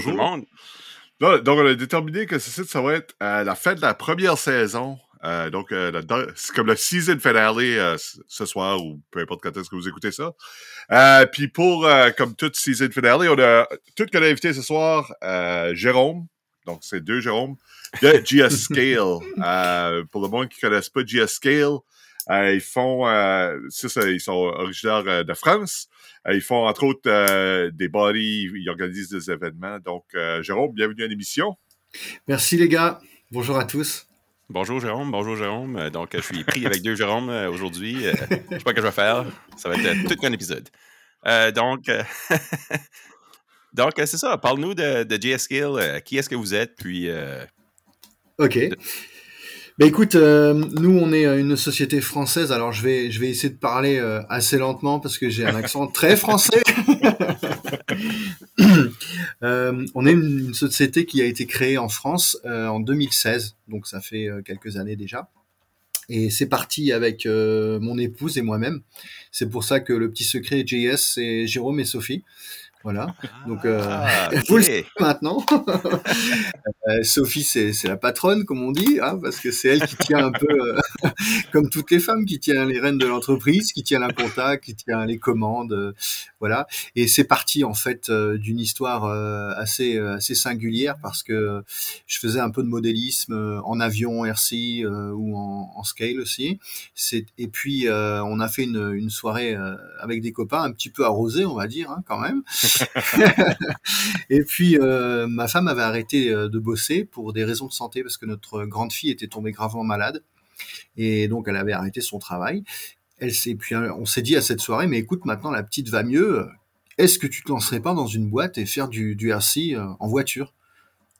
Bonjour, tout le monde. donc, on a déterminé que ce site, ça va être euh, la fin de la première saison. Euh, donc, euh, c'est comme le season finale ce soir ou peu importe quand est-ce que vous écoutez ça. Puis pour, comme toute season finale, on a tout qu'on a invité ce soir, Jérôme. Donc, c'est deux Jérôme de GS Scale. pour le monde qui ne connaisse pas GS Scale, ils font, ça, ils sont originaires de France. Euh, ils font entre autres euh, des bodies, ils organisent des événements. Donc, euh, Jérôme, bienvenue à l'émission. Merci les gars. Bonjour à tous. Bonjour Jérôme, bonjour Jérôme. Donc, je suis pris avec deux Jérôme aujourd'hui. je ne sais pas ce que je vais faire. Ça va être tout un épisode. donc, donc c'est ça. Parle-nous de, de JS qui est-ce que vous êtes? Puis. OK. Bah écoute, euh, nous on est une société française, alors je vais je vais essayer de parler euh, assez lentement parce que j'ai un accent très français. euh, on est une, société qui a été créée en France euh, en 2016, donc ça fait quelques années déjà. Et c'est parti avec mon épouse et moi-même. C'est pour ça que le petit secret JS, c'est Jérôme et Sophie. Voilà. Donc, euh, ah, vous le savez maintenant. Euh, Sophie, c'est, la patronne, comme on dit, hein, parce que c'est elle qui tient un peu, euh, comme toutes les femmes, qui tient les rênes de l'entreprise, qui tient la compta, qui tient les commandes, euh, voilà. Et c'est parti en fait d'une histoire assez assez singulière parce que je faisais un peu de modélisme en avion, RC ou en, en, scale aussi. Et puis on a fait une, une soirée avec des copains un petit peu arrosés, on va dire, hein, quand même. et puis, euh, ma femme avait arrêté euh, de bosser pour des raisons de santé parce que notre grande fille était tombée gravement malade. Et donc, elle avait arrêté son travail. Elle s'est, puis, euh, on s'est dit à cette soirée, mais écoute, maintenant la petite va mieux. Est-ce que tu te lancerais pas dans une boîte et faire du, du RC en voiture?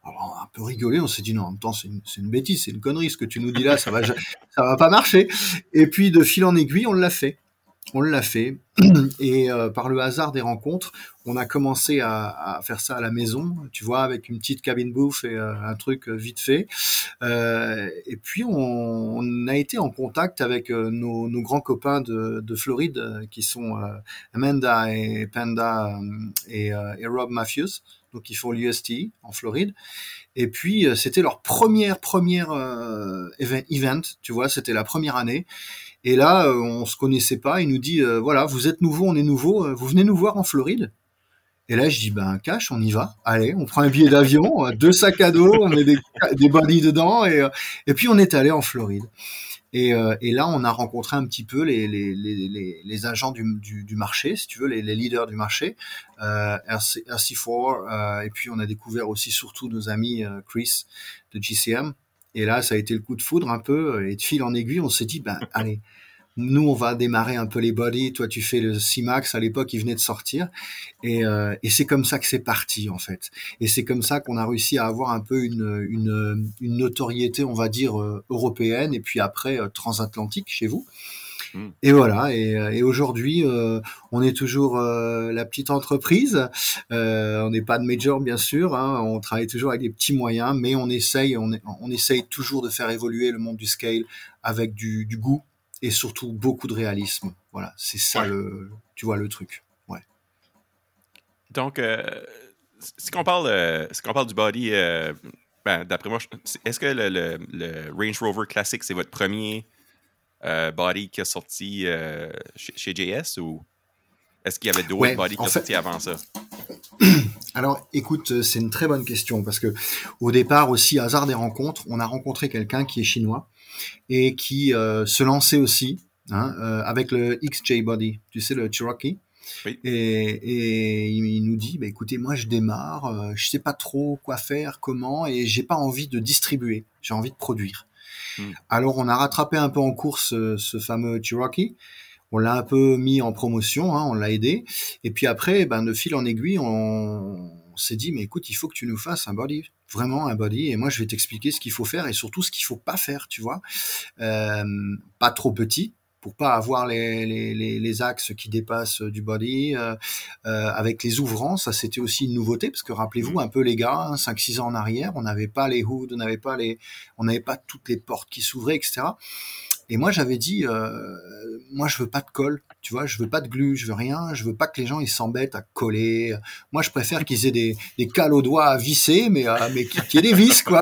Alors, un peu rigolé, on s'est dit non, en même temps, c'est une, une, bêtise, c'est une connerie ce que tu nous dis là, ça va, ça va pas marcher. Et puis, de fil en aiguille, on l'a fait on l'a fait et euh, par le hasard des rencontres, on a commencé à, faire ça à la maison, tu vois, avec une petite cabine bouffe et euh, un truc euh, vite fait. et puis on, a été en contact avec nos, grands copains de, Floride qui sont Amanda et Panda et, Rob Matthews, donc ils font l'UST en Floride. Et puis c'était leur première première event, tu vois, c'était la première année. Et là, euh, on se connaissait pas. Il nous dit euh, voilà, vous êtes nouveau, on est nouveau. Euh, vous venez nous voir en Floride. Et là, je dis ben cash, on y va. Allez, on prend un billet d'avion, deux sacs à dos, on met des, des dedans, et, puis on est allé en Floride. Et, là, on a rencontré un petit peu les, agents du, marché, si tu veux, les, leaders du marché, RC, RC4, et puis on a découvert aussi surtout nos amis Chris de GCM, et là, ça a été le coup de foudre un peu, et de fil en aiguille, on s'est dit, ben allez, nous, on va démarrer un peu les bodies. Toi, tu fais le C-Max. À l'époque, il venait de sortir. Et, euh, et c'est comme ça que c'est parti, en fait. Et c'est comme ça qu'on a réussi à avoir un peu une, une, une notoriété, on va dire, euh, européenne et puis après euh, transatlantique chez vous. Mm. Et voilà. Et, euh, et aujourd'hui, euh, on est toujours euh, la petite entreprise. on n'est pas de major, bien sûr. Hein, on travaille toujours avec des petits moyens, mais on essaye, on, on essaye toujours de faire évoluer le monde du scale avec du, du goût et surtout beaucoup de réalisme. Voilà, c'est ça le, tu vois le truc. Ouais. Donc, euh, si on parle, parle du body, ben, d'après moi, est-ce que le, le, le, Range Rover classique c'est votre premier body qui a sorti euh, chez, JS ou est-ce qu'il y avait d'autres bodies qui ont sorti avant ça? Alors, écoute, euh, c'est une très bonne question parce que au départ aussi, hasard des rencontres, on a rencontré quelqu'un qui est chinois et qui se lançait aussi hein, avec le XJ Body, tu sais le Cherokee? Et, et, il nous dit, bah, écoutez, moi je démarre, je sais pas trop quoi faire, comment, et j'ai pas envie de distribuer, j'ai envie de produire. Hmm. Alors on a rattrapé un peu en course euh, ce, fameux Cherokee. On l'a un peu mis en promotion, hein, on l'a aidé. Et puis après, ben, de fil en aiguille, on, s'est dit, mais écoute, il faut que tu nous fasses un body, vraiment un body, et moi je vais t'expliquer ce qu'il faut faire et surtout ce qu'il faut pas faire, tu vois. Euh, pas trop petit, pour pas avoir les, les, les, axes qui dépassent du body. Euh, euh, avec les ouvrants, ça c'était aussi une nouveauté parce que rappelez-vous mmh. un peu les gars, 5-6 hein, ans en arrière, on n'avait pas les hoods, on n'avait pas les, on n'avait pas toutes les portes qui s'ouvraient, etc. Et moi, j'avais dit, euh, moi, je veux pas de colle, tu vois, je veux pas de glu, je veux rien, je veux pas que les gens ils s'embêtent à coller. Moi, je préfère qu'ils aient des, des cales aux doigts à visser, mais, euh, mais qu'il y ait des vis, quoi.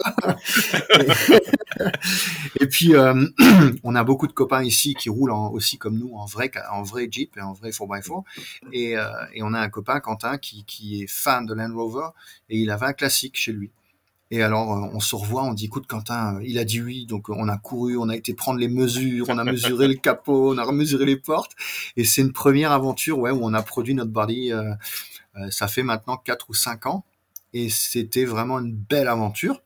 et puis, euh, on a beaucoup de copains ici qui roulent en, aussi comme nous en vrai, en vrai Jeep et en vrai 4x4. Et, et on a un copain, Quentin, qui, qui est fan de Land Rover et il avait un classique chez lui. Et alors, euh, on se revoit, on dit, écoute, Quentin, euh, il a dit oui, donc on a couru, on a été prendre les mesures, on a mesuré le capot, on a mesuré les portes. Et c'est une première aventure, ouais, où on a produit notre body. Euh, ça fait maintenant 4 ou 5 ans. Et c'était vraiment une belle aventure.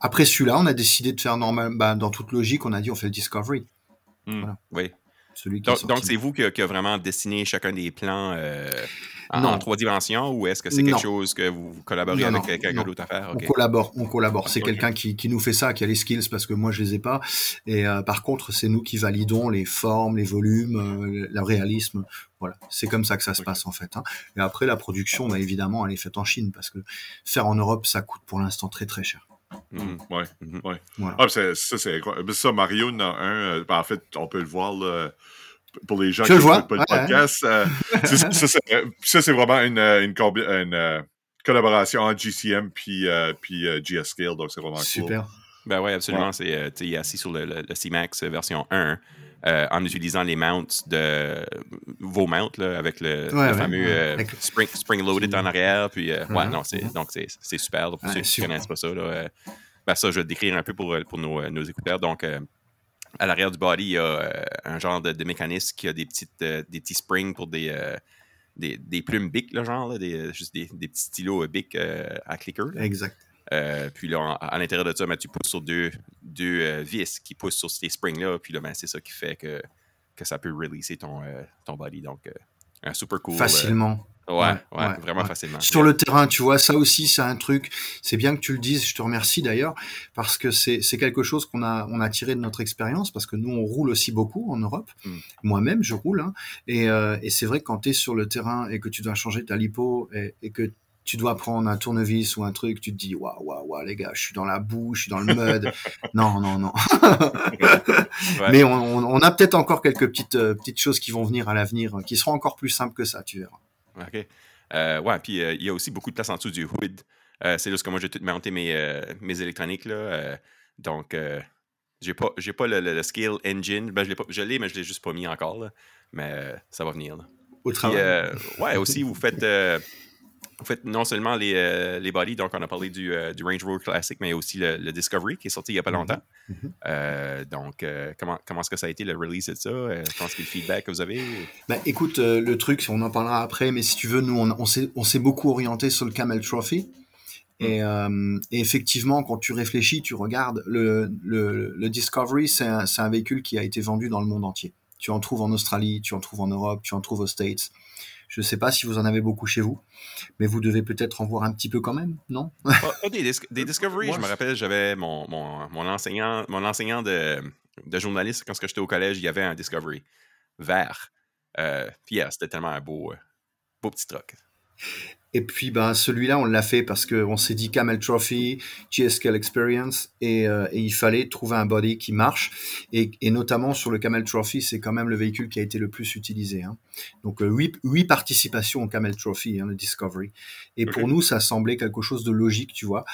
Après celui-là, on a décidé de faire normal, bah, dans toute logique, on a dit, on fait le Discovery. Voilà. Oui. Celui qui est Donc, c'est vous qui, qui a vraiment dessiné chacun des plans euh, en, Non. en trois dimensions ou est-ce que c'est quelque Non. chose que vous collaborez Non, avec quelqu'un d'autre à faire? On collabore, on collabore. C'est quelqu'un qui, qui nous fait ça, qui a les skills parce que moi je les ai pas. Et euh, par contre, c'est nous qui validons les formes, les volumes, euh, le réalisme. Voilà, c'est comme ça que ça se passe en fait. hein. Et après, la production, bah, évidemment, elle est faite en Chine parce que faire en Europe, ça coûte pour l'instant très très cher. Mhm. Ouais. Mhm. Voilà. Ah, c'est- ça, c'est incroyable. Ça, Mario en a un. euh, ben, en fait, on peut le voir là, pour les gens Je qui le n'écoutent pas le ouais, podcast. euh, ça, c'est- euh, ça, c'est vraiment une, euh, une, une, euh, collaboration entre GCM puis, euh, puis euh, GS Scale. Donc, c'est vraiment cool. Super. Ben oui, absolument. C'est, euh, assis sur le, le- le C-Max version 1 euh, en utilisant les mounts de vos mounts là, avec le, le Ouais, ouais, fameux ouais. euh, Avec- spring, spring loaded en arrière. Puis, euh, ouais, Mhm, non, c'est, donc c'est, c'est super. là, pour Ouais, ceux qui ne connaissent pas ça, là, euh, ben ça, je vais le décrire un peu pour, pour nos, nos écouteurs. Donc, euh, à l'arrière du body, il y a euh, un genre de, de mécanisme qui a des, petites, euh, des petits springs pour des, euh, des, des plumes bic, là, genre, là, des, juste des, des petits stylos bic à clicker. là. Exact. Euh, puis là, en- à l'intérieur de ça, ben, tu pousses sur deux, deux euh, vis qui poussent sur ces springs-là. Puis là, ben, c'est ça qui fait que, que ça peut releaser ton, euh, ton body. Donc, un super cool. Facilement. Ouais, ouais, vraiment ouais. facilement. Sur le terrain, tu vois, ça aussi, c'est un truc. C'est bien que tu le dises. Je te remercie d'ailleurs parce que c'est quelque chose qu'on a on a tiré de notre expérience parce que nous on roule aussi beaucoup en Europe. Mm. Moi-même, je roule. Hein, et euh, et c'est vrai que quand tu es sur le terrain et que tu dois changer ta lipo et, et que tu dois prendre un tournevis ou un truc, tu te dis waouh waouh waouh les gars, je suis dans la boue, je suis dans le mud. non non non. Ouais. Mais on, on- a peut-être encore quelques petites euh, petites choses qui vont venir à l'avenir, euh, qui seront encore plus simples que ça, tu verras. OK? Euh, ouais, puis euh, il y a aussi beaucoup de place en dessous du hood. Euh, c'est là ce que moi j'ai tout monté mes, euh, mes électroniques. Là, donc, j'ai pas, j'ai pas le, le- le Scale Engine. Ben, je l'ai, pas- je l'ai, mais je l'ai juste pas mis encore. Là. Mais ça va venir. là. Au travail. ouais, aussi, vous faites, vous faites non seulement les, euh, les bodies, donc on a parlé du, euh, du Range Rover Classic, mais aussi le, le Discovery qui est sorti il n'y a pas longtemps. Mhm. Euh, donc, euh, comment, comment est-ce que ça a été le release de ça? Comment est-ce que le feedback que vous avez? Bah, écoute, le truc, on en parlera après, mais si tu veux, nous, on, on s'est beaucoup orienté sur le Camel Trophy. Et, euh, et effectivement, quand tu réfléchis, tu regardes, le, le, le Discovery, c'est un, c'est un véhicule qui a été vendu dans le monde entier. Tu en trouves en Australie, tu en trouves en Europe, tu en trouves aux States. Je ne sais pas si vous en avez beaucoup chez vous, mais vous devez peut-être en voir un petit peu quand même, non? Pas, pas des, dis- des Discovery, Moi, je me rappelle, j'avais mon, mon, mon enseignant, mon enseignant de, de journaliste, quand j'étais au collège, il y avait un Discovery vert. Euh, puis, yeah, c'était tellement un beau, euh, beau petit truck. Et puis ben celui-là on l'a fait parce que on s'est dit Camel Trophy, GSKL Experience et, euh, et il fallait trouver un body qui marche et, et notamment sur le Camel Trophy c'est quand même le véhicule qui a été le plus utilisé. Hein. Donc euh, huit, huit participations au Camel Trophy, hein, le Discovery. Et pour nous ça semblait quelque chose de logique, tu vois.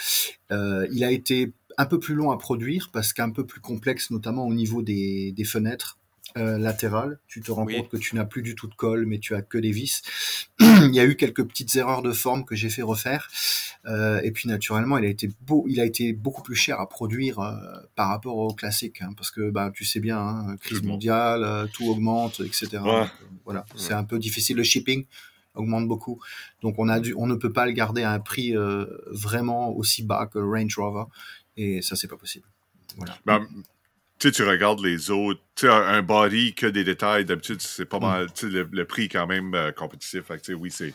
Euh, il a été un peu plus long à produire parce qu'un peu plus complexe notamment au niveau des, des fenêtres. Euh, latérales, tu te rends Oui. compte que tu n'as plus du tout de colle, mais tu as que des vis. il y a eu quelques petites erreurs de forme que j'ai fait refaire. Euh, et puis naturellement, il a été beau, il a été beaucoup plus cher à produire euh, par rapport au classique, hein, parce que bah tu sais bien, hein, crise mondiale, tout augmente, etc. Ouais. Donc, voilà, c'est un peu difficile. Le shipping augmente beaucoup, donc on a dû, on ne peut pas le garder à un prix vraiment aussi bas que le Range Rover, et ça c'est pas possible. Voilà. Ben, tu sais, tu regardes les autres. Tu sais, un, body que des détails, d'habitude, c'est pas Mm. mal. Tu sais, le, le prix est quand même euh, compétitif. Fait que, oui, c'est.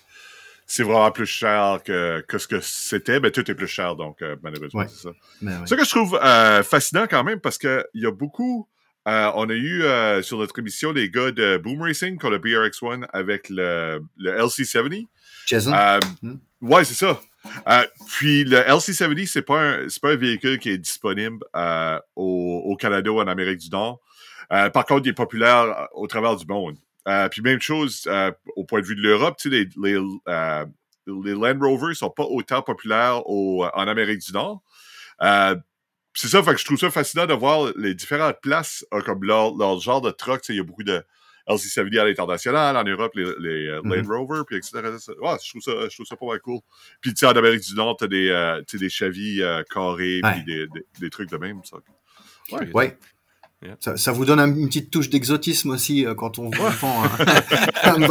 C'est vraiment plus cher que, que ce que c'était, mais tout est plus cher, donc euh, malheureusement, Ouais. c'est ça. Mais ouais. C'est ça que je trouve euh, fascinant quand même, parce qu'il y a beaucoup. on a eu sur notre émission les gars de Boom Racing, qui ont le BRX1 avec le, le LC70. Jason, Euh, Hmm. Ouais, c'est ça. Euh, puis le LC70, c'est pas un, pas un véhicule qui est disponible euh, au, Canada ou en Amérique du Nord. Euh, par contre, il est populaire au travers du monde. Puis même chose au point de vue de l'Europe, les, les, les, Land Rovers sont pas autant populaires en Amérique du Nord. c'est ça, je trouve ça fascinant de voir les différentes places comme leur, leur genre de truck. Il y a beaucoup de LC70 à l'international, en Europe, les, les euh, Land mm-hmm. Rover, puis etc. Ouais, je, trouve ça, je trouve ça pas mal cool. Puis, tu sais, en Amérique du Nord, t'as des, euh, des chevilles euh, carrés, puis des, des, des, trucs de même. Ça. Ouais. ouais. Ça, ça, vous donne une petite touche d'exotisme aussi euh, quand on vous vend un,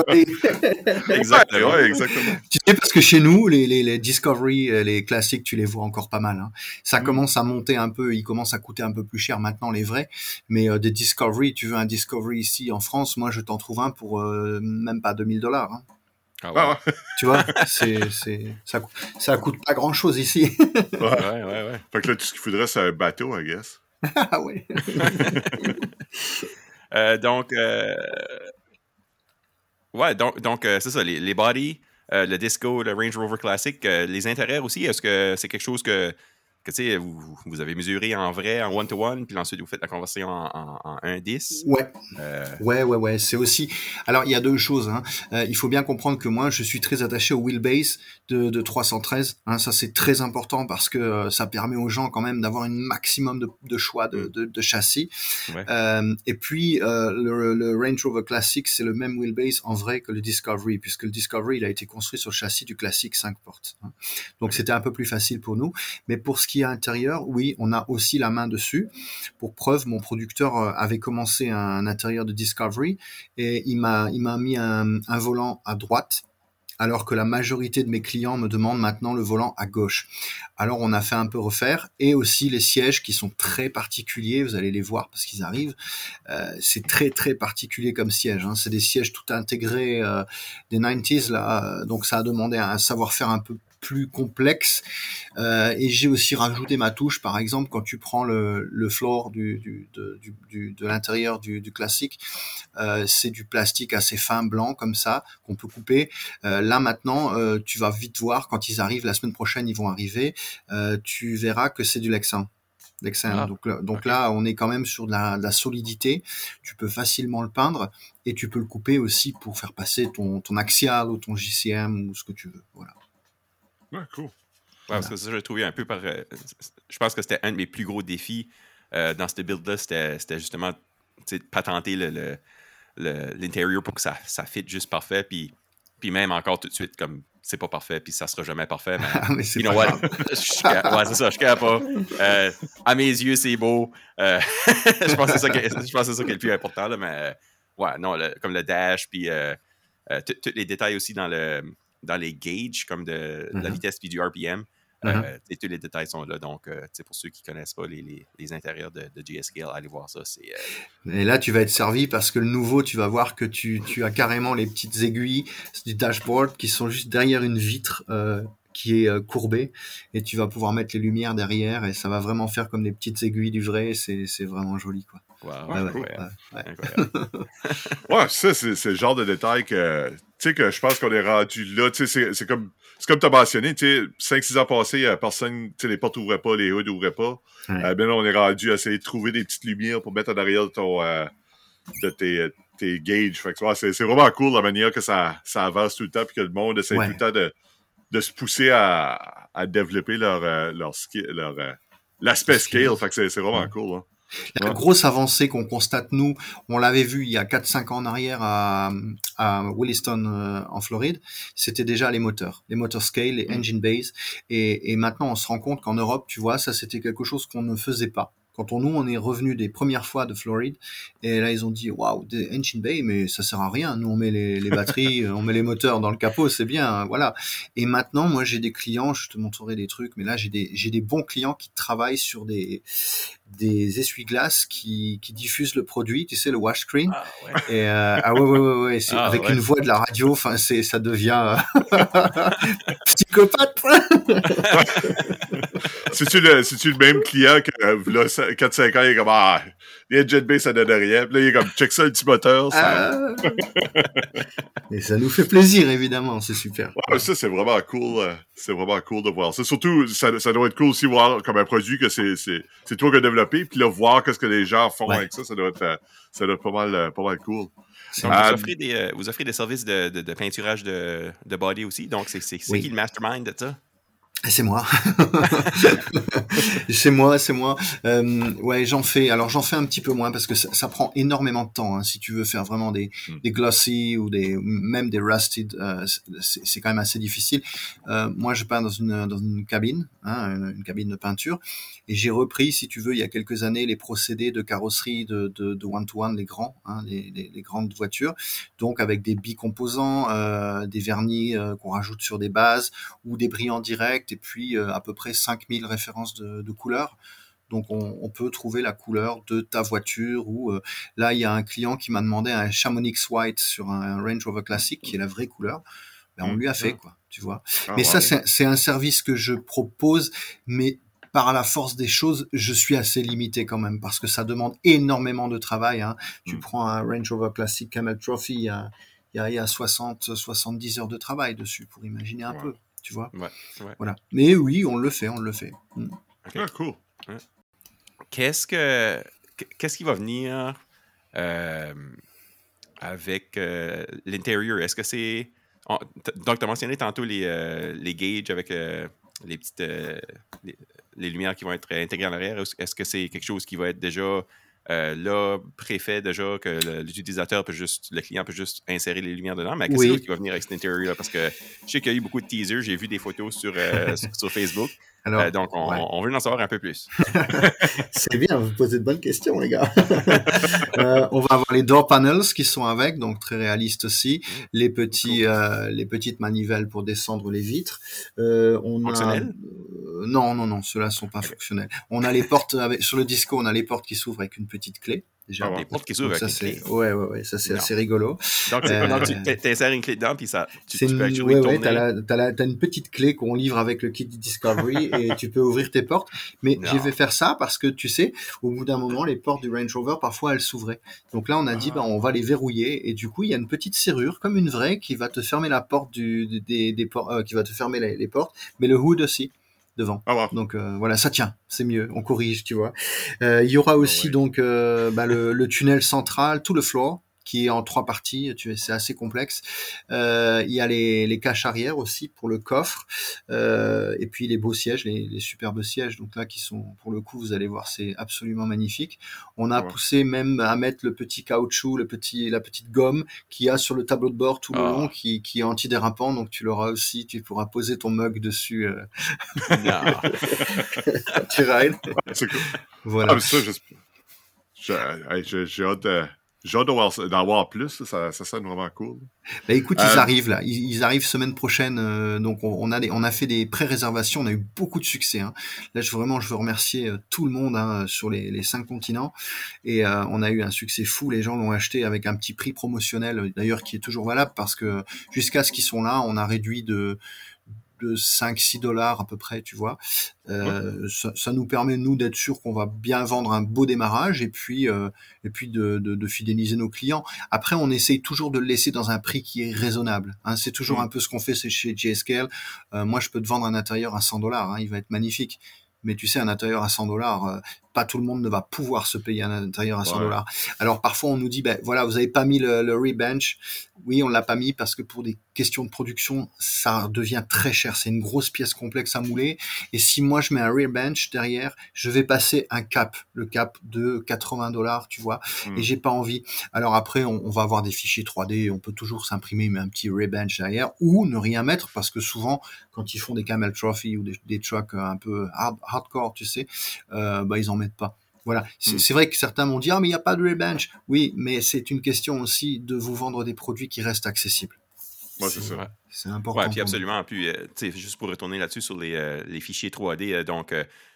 exactement, exactement. Tu sais, parce que chez nous, les, les, les, Discovery, euh, les classiques, tu les vois encore pas mal. Hein. Ça mm. commence à monter un peu, ils commencent à coûter un peu plus cher maintenant, les vrais. Mais euh, des Discovery, tu veux un Discovery ici en France, moi je t'en trouve un pour même pas 2000 dollars. Hein. Ah ouais. Tu vois, c'est, c'est, ça, ça coûte pas grand chose ici. ouais, ouais, ouais. Fait que là, tout ce qu'il faudrait, c'est un bateau, I guess. Ah oui. euh, donc, euh... ouais, donc, euh, c'est ça, les, les bodies, le disco, le Range Rover classique, les intérieurs aussi, est-ce que c'est quelque chose que que vous, vous avez mesuré en vrai, en one-to-one, puis ensuite vous faites la conversion en, en, 1-10. Ouais. Euh... Ouais, ouais, ouais. C'est aussi. Alors, il y a deux choses. Hein. Euh, il faut bien comprendre que moi, je suis très attaché au wheelbase de, de 313. Hein. Ça, c'est très important parce que euh, ça permet aux gens quand même d'avoir un maximum de, de choix de, de, de châssis. Ouais. Euh, et puis, le, le, Range Rover Classic, c'est le même wheelbase en vrai que le Discovery, puisque le Discovery, il a été construit sur le châssis du Classic 5 portes. Hein. Donc, c'était un peu plus facile pour nous. Mais pour ce qui est intérieur, oui, on a aussi la main dessus. Pour preuve, mon producteur euh, avait commencé un intérieur de Discovery et il m'a il m'a mis un, volant à droite alors que la majorité de mes clients me demandent maintenant le volant à gauche. Alors on a fait un peu refaire et aussi les sièges qui sont très particuliers, vous allez les voir parce qu'ils arrivent. Euh, c'est très très particulier comme siège. Hein. C'est des sièges tout intégrés euh, des 90s là, donc ça a demandé un savoir-faire un peu plus complexe. Euh, et j'ai aussi rajouté ma touche, par exemple, quand tu prends le, le floor du, du, de, du, de l'intérieur du, du, classique, euh, c'est du plastique assez fin, blanc, comme ça, qu'on peut couper. Euh, là, maintenant, tu vas vite voir, quand ils arrivent, la semaine prochaine, ils vont arriver, tu verras que c'est du Lexan. Ah, donc, donc là, on est quand même sur de la, de la, solidité. Tu peux facilement le peindre et tu peux le couper aussi pour faire passer ton, ton axial ou ton JCM ou ce que tu veux. Voilà. Ouais, cool. parce que ça, j'ai trouvé un peu par. Euh, je pense que c'était un de mes plus gros défis euh, dans cette build-là. C'était justement de patenter l'intérieur le, le, pour que ça, ça fit juste parfait. Puis, puis même encore tout de suite, comme c'est pas parfait, puis ça sera jamais parfait. Mais, ah, mais c'est pas ouais, c'est ça, je ne pas. Euh, à mes yeux, c'est beau. je pense que c'est ça, ça, qui est le plus important. Là, mais ouais, non, comme le dash, puis tous les détails aussi dans le dans les gauges, comme de, la mm-hmm. vitesse puis du RPM. Mm-hmm. Euh, tous les détails sont là. Donc, euh, pour ceux qui ne connaissent pas les, les, les intérieurs de, de GSGL, allez voir ça. Euh, Et là, tu vas être servi parce que le nouveau, tu vas voir que tu, tu as carrément les petites aiguilles du dashboard qui sont juste derrière une vitre qui est courbée et tu vas pouvoir mettre les lumières derrière et ça va vraiment faire comme les petites aiguilles du vrai. C'est vraiment joli. quoi. Wow, ouais, ouais, ça, c'est le genre de détail que, tu sais, que je pense qu'on est rendu là. Tu sais, c'est comme, c'est comme tu as mentionné, tu sais, 5-6 ans passés, personne, tu sais, les portes n'ouvraient pas, les hoods n'ouvraient pas. Euh, ben là, on est rendu à essayer de trouver des petites lumières pour mettre en arrière de, ton, euh, de tes, tes gauges. Fait que, c'est vraiment cool la manière que ça, ça avance tout le temps puis que le monde essaie tout le temps de, de se pousser à, à développer leur, euh, leur, leur, l'aspect scale. Fait que c'est vraiment cool, hein. La grosse avancée qu'on constate, nous, on l'avait vu il y a 4-5 ans en arrière à, à Williston euh, en Floride, c'était déjà les moteurs, les moteurs scale, les mm. engine base. Et, et maintenant, on se rend compte qu'en Europe, tu vois, ça c'était quelque chose qu'on ne faisait pas quand on, nous, on est revenu des premières fois de Floride, et là, ils ont dit, waouh, des engine bay, mais ça sert à rien. Nous, on met les, les batteries, on met les moteurs dans le capot, c'est bien, voilà. Et maintenant, moi, j'ai des clients, je te montrerai des trucs, mais là, j'ai des, j'ai des bons clients qui travaillent sur des, des essuie-glaces qui, qui diffusent le produit, tu sais, le wash screen. Ah ouais. Et, euh, ah ouais, ouais, ouais, ouais. Ah, avec une voix de la radio, enfin, c'est, ça devient euh, psychopathe. C'est-tu le, c'est-tu le même client que, euh, là, 4-5 ans, il est comme, ah, les Jet ça donne rien. Puis là, il est comme, check ça, le petit moteur. Ça... Ah. Et ça nous fait plaisir, évidemment, c'est super. Ouais, ça, c'est vraiment cool. Euh, c'est vraiment cool de voir ça. Surtout, ça, ça doit être cool aussi voir comme un produit que c'est, c'est, c'est toi qui as développé développer, puis là, voir ce que les gens font Ouais. avec ça, ça doit être, euh, ça doit être pas mal, euh, pas mal cool. Donc, vous, offrez des, euh, vous offrez des services de, de- de peinturage de, de body aussi. Donc, c'est c'est- c'est Oui. qui le mastermind de ça? Et C'est moi. c'est moi, c'est moi. Euh, ouais, j'en fais. Alors j'en fais un petit peu moins parce que ça, ça prend énormément de temps. hein. Si tu veux faire vraiment des, des glossy ou des même des rusted, euh, c'est quand même assez difficile. Euh, moi, je peins dans une dans une cabine, hein, une, une cabine de peinture, et j'ai repris, si tu veux, il y a quelques années, les procédés de carrosserie de de, de one to one, les grands, hein, les, les, les grandes voitures, donc avec des bicomposants, des vernis qu'on rajoute sur des bases ou des brillants directs et puis euh, à peu près 5000 références de, de couleurs. Donc on, on peut trouver la couleur de ta voiture ou euh, là il y a un client qui m'a demandé un Chamonix White sur un Range Rover classique qui est la vraie couleur. Ben, on Mm. lui a fait quoi, tu vois. Ah, mais ça ouais. c'est c'est un service que je propose, mais par la force des choses, je suis assez limité quand même parce que ça demande énormément de travail. Hein. Tu Mm. prends un Range Rover classique Camel Trophy, il y a, il y a, il y a 60, 70 heures de travail dessus pour imaginer un Ouais. peu, tu vois. Ouais, ouais. Voilà. Mais oui, on le fait, on le fait. Mm. Ah, cool. Qu'est-ce que qu'est-ce qui va venir euh, avec euh, l'intérieur? Est-ce que c'est. on- t- donc, tu as mentionné tantôt les, euh, les gauges avec euh, les petites euh, les, les lumières qui vont être intégrées en arrière. Est-ce est-ce que c'est quelque chose qui va être déjà euh, là, préfet, déjà, que l'utilisateur peut juste, le client peut juste insérer les lumières dedans? Mais qu'est-ce Oui. qui va venir avec cet intérieur-là? Parce que je sais qu'il y a eu beaucoup de teasers, j'ai vu des photos sur, euh, sur, sur Facebook. Alors, Euh, donc, on, ouais. on veut en savoir un peu plus. c'est bien, vous posez de bonnes questions, les gars. Euh, on va avoir les door panels qui sont avec, donc très réalistes aussi. Les petits, euh, les petites manivelles pour descendre les vitres. Euh, on a, Fonctionnels euh, non, non, non, ceux-là sont pas fonctionnels. On a les portes avec, sur le disco, on a les portes qui s'ouvrent avec une petite clé. Déjà, Ah. Des portes qui s'ouvrent avec ça, une c'est, clé. ouais, ouais, ouais, ça c'est assez rigolo. Donc, Euh, donc tu t'insères une clé dedans, puis ça, tu, tu une, peux actually ouais, ouais, t'as, une petite clé qu'on livre avec le kit Discovery et tu peux ouvrir tes portes. Mais j'ai fait faire ça parce que tu sais, au bout d'un moment, les portes du Range Rover, parfois elles s'ouvraient. Donc là, on a dit, Ah. bah, on va les verrouiller et du coup, il y a une petite serrure comme une vraie qui va te fermer la porte du, des, des, des euh, qui va te fermer les, les portes, mais le hood aussi devant. Ah. Donc euh, voilà, ça tient, c'est mieux, on corrige, tu vois. Euh, Il y aura aussi ouais. donc euh, bah, le, le tunnel central, tout le floor qui est en trois parties, c'est assez complexe. Euh, il y a les, les caches arrière aussi pour le coffre, euh, et puis les beaux sièges, les, les superbes sièges, donc là qui sont, pour le coup, vous allez voir, c'est absolument magnifique. On a Ouais. poussé même à mettre le petit caoutchouc, le petit, la petite gomme qu'il y a sur le tableau de bord tout le Ah. long, qui, qui est antidérapant, donc tu l'auras aussi, tu pourras poser ton mug dessus euh, quand tu rides. C'est cool. Voilà. Ah, j'ai hâte de- j'ai hâte d'en voir, d'en voir plus. Ça, ça sonne vraiment cool. Bah écoute, Euh, ils arrivent là. Ils, ils arrivent semaine prochaine. euh, donc on, on a des, on a fait des pré-réservations. On a eu beaucoup de succès. Hein. Là, je vraiment, je veux remercier euh, tout le monde hein, sur les, les cinq continents. Et euh, on a eu un succès fou. Les gens l'ont acheté avec un petit prix promotionnel, euh, d'ailleurs, qui est toujours valable parce que jusqu'à ce qu'ils sont là, on a réduit de de 5-6 dollars à peu près, tu vois. Euh, ça, ça nous permet nous d'être sûr qu'on va bien vendre un beau démarrage et puis euh, et puis de, de, de fidéliser nos clients. Après, on essaye toujours de le laisser dans un prix qui est raisonnable. Hein. C'est toujours Mm. un peu ce qu'on fait chez JSKL. Euh, moi, je peux te vendre un intérieur à 100 dollars. Hein, il va être magnifique. Mais tu sais, un intérieur à 100 dollars, pas tout le monde ne va pouvoir se payer un intérieur à 100 Ouais. dollars. Alors parfois, on nous dit, ben voilà, vous avez pas mis le, le rebench. Oui, on l'a pas mis parce que pour des questions de production, ça devient très cher. C'est une grosse pièce complexe à mouler. Et si moi je mets un rear bench derrière, je vais passer un cap, le cap de 80 dollars, tu vois. Mm. Et j'ai pas envie. Alors après, on, on va avoir des fichiers 3D. On peut toujours s'imprimer mais un petit rear bench derrière ou ne rien mettre parce que souvent, quand ils font des camel trophy ou des, des trucks un peu hard- hardcore, tu sais, euh, bah ils en pas. Voilà. C'est Mm. c'est vrai que certains m'ont dit ah mais il n'y a pas de rear bench. Oui, mais c'est une question aussi de vous vendre des produits qui restent accessibles. Ouais, c'est ça. C'est important. Ouais, puis absolument. Puis, euh, juste pour retourner là-dessus sur les, euh, les fichiers 3D, euh, donc,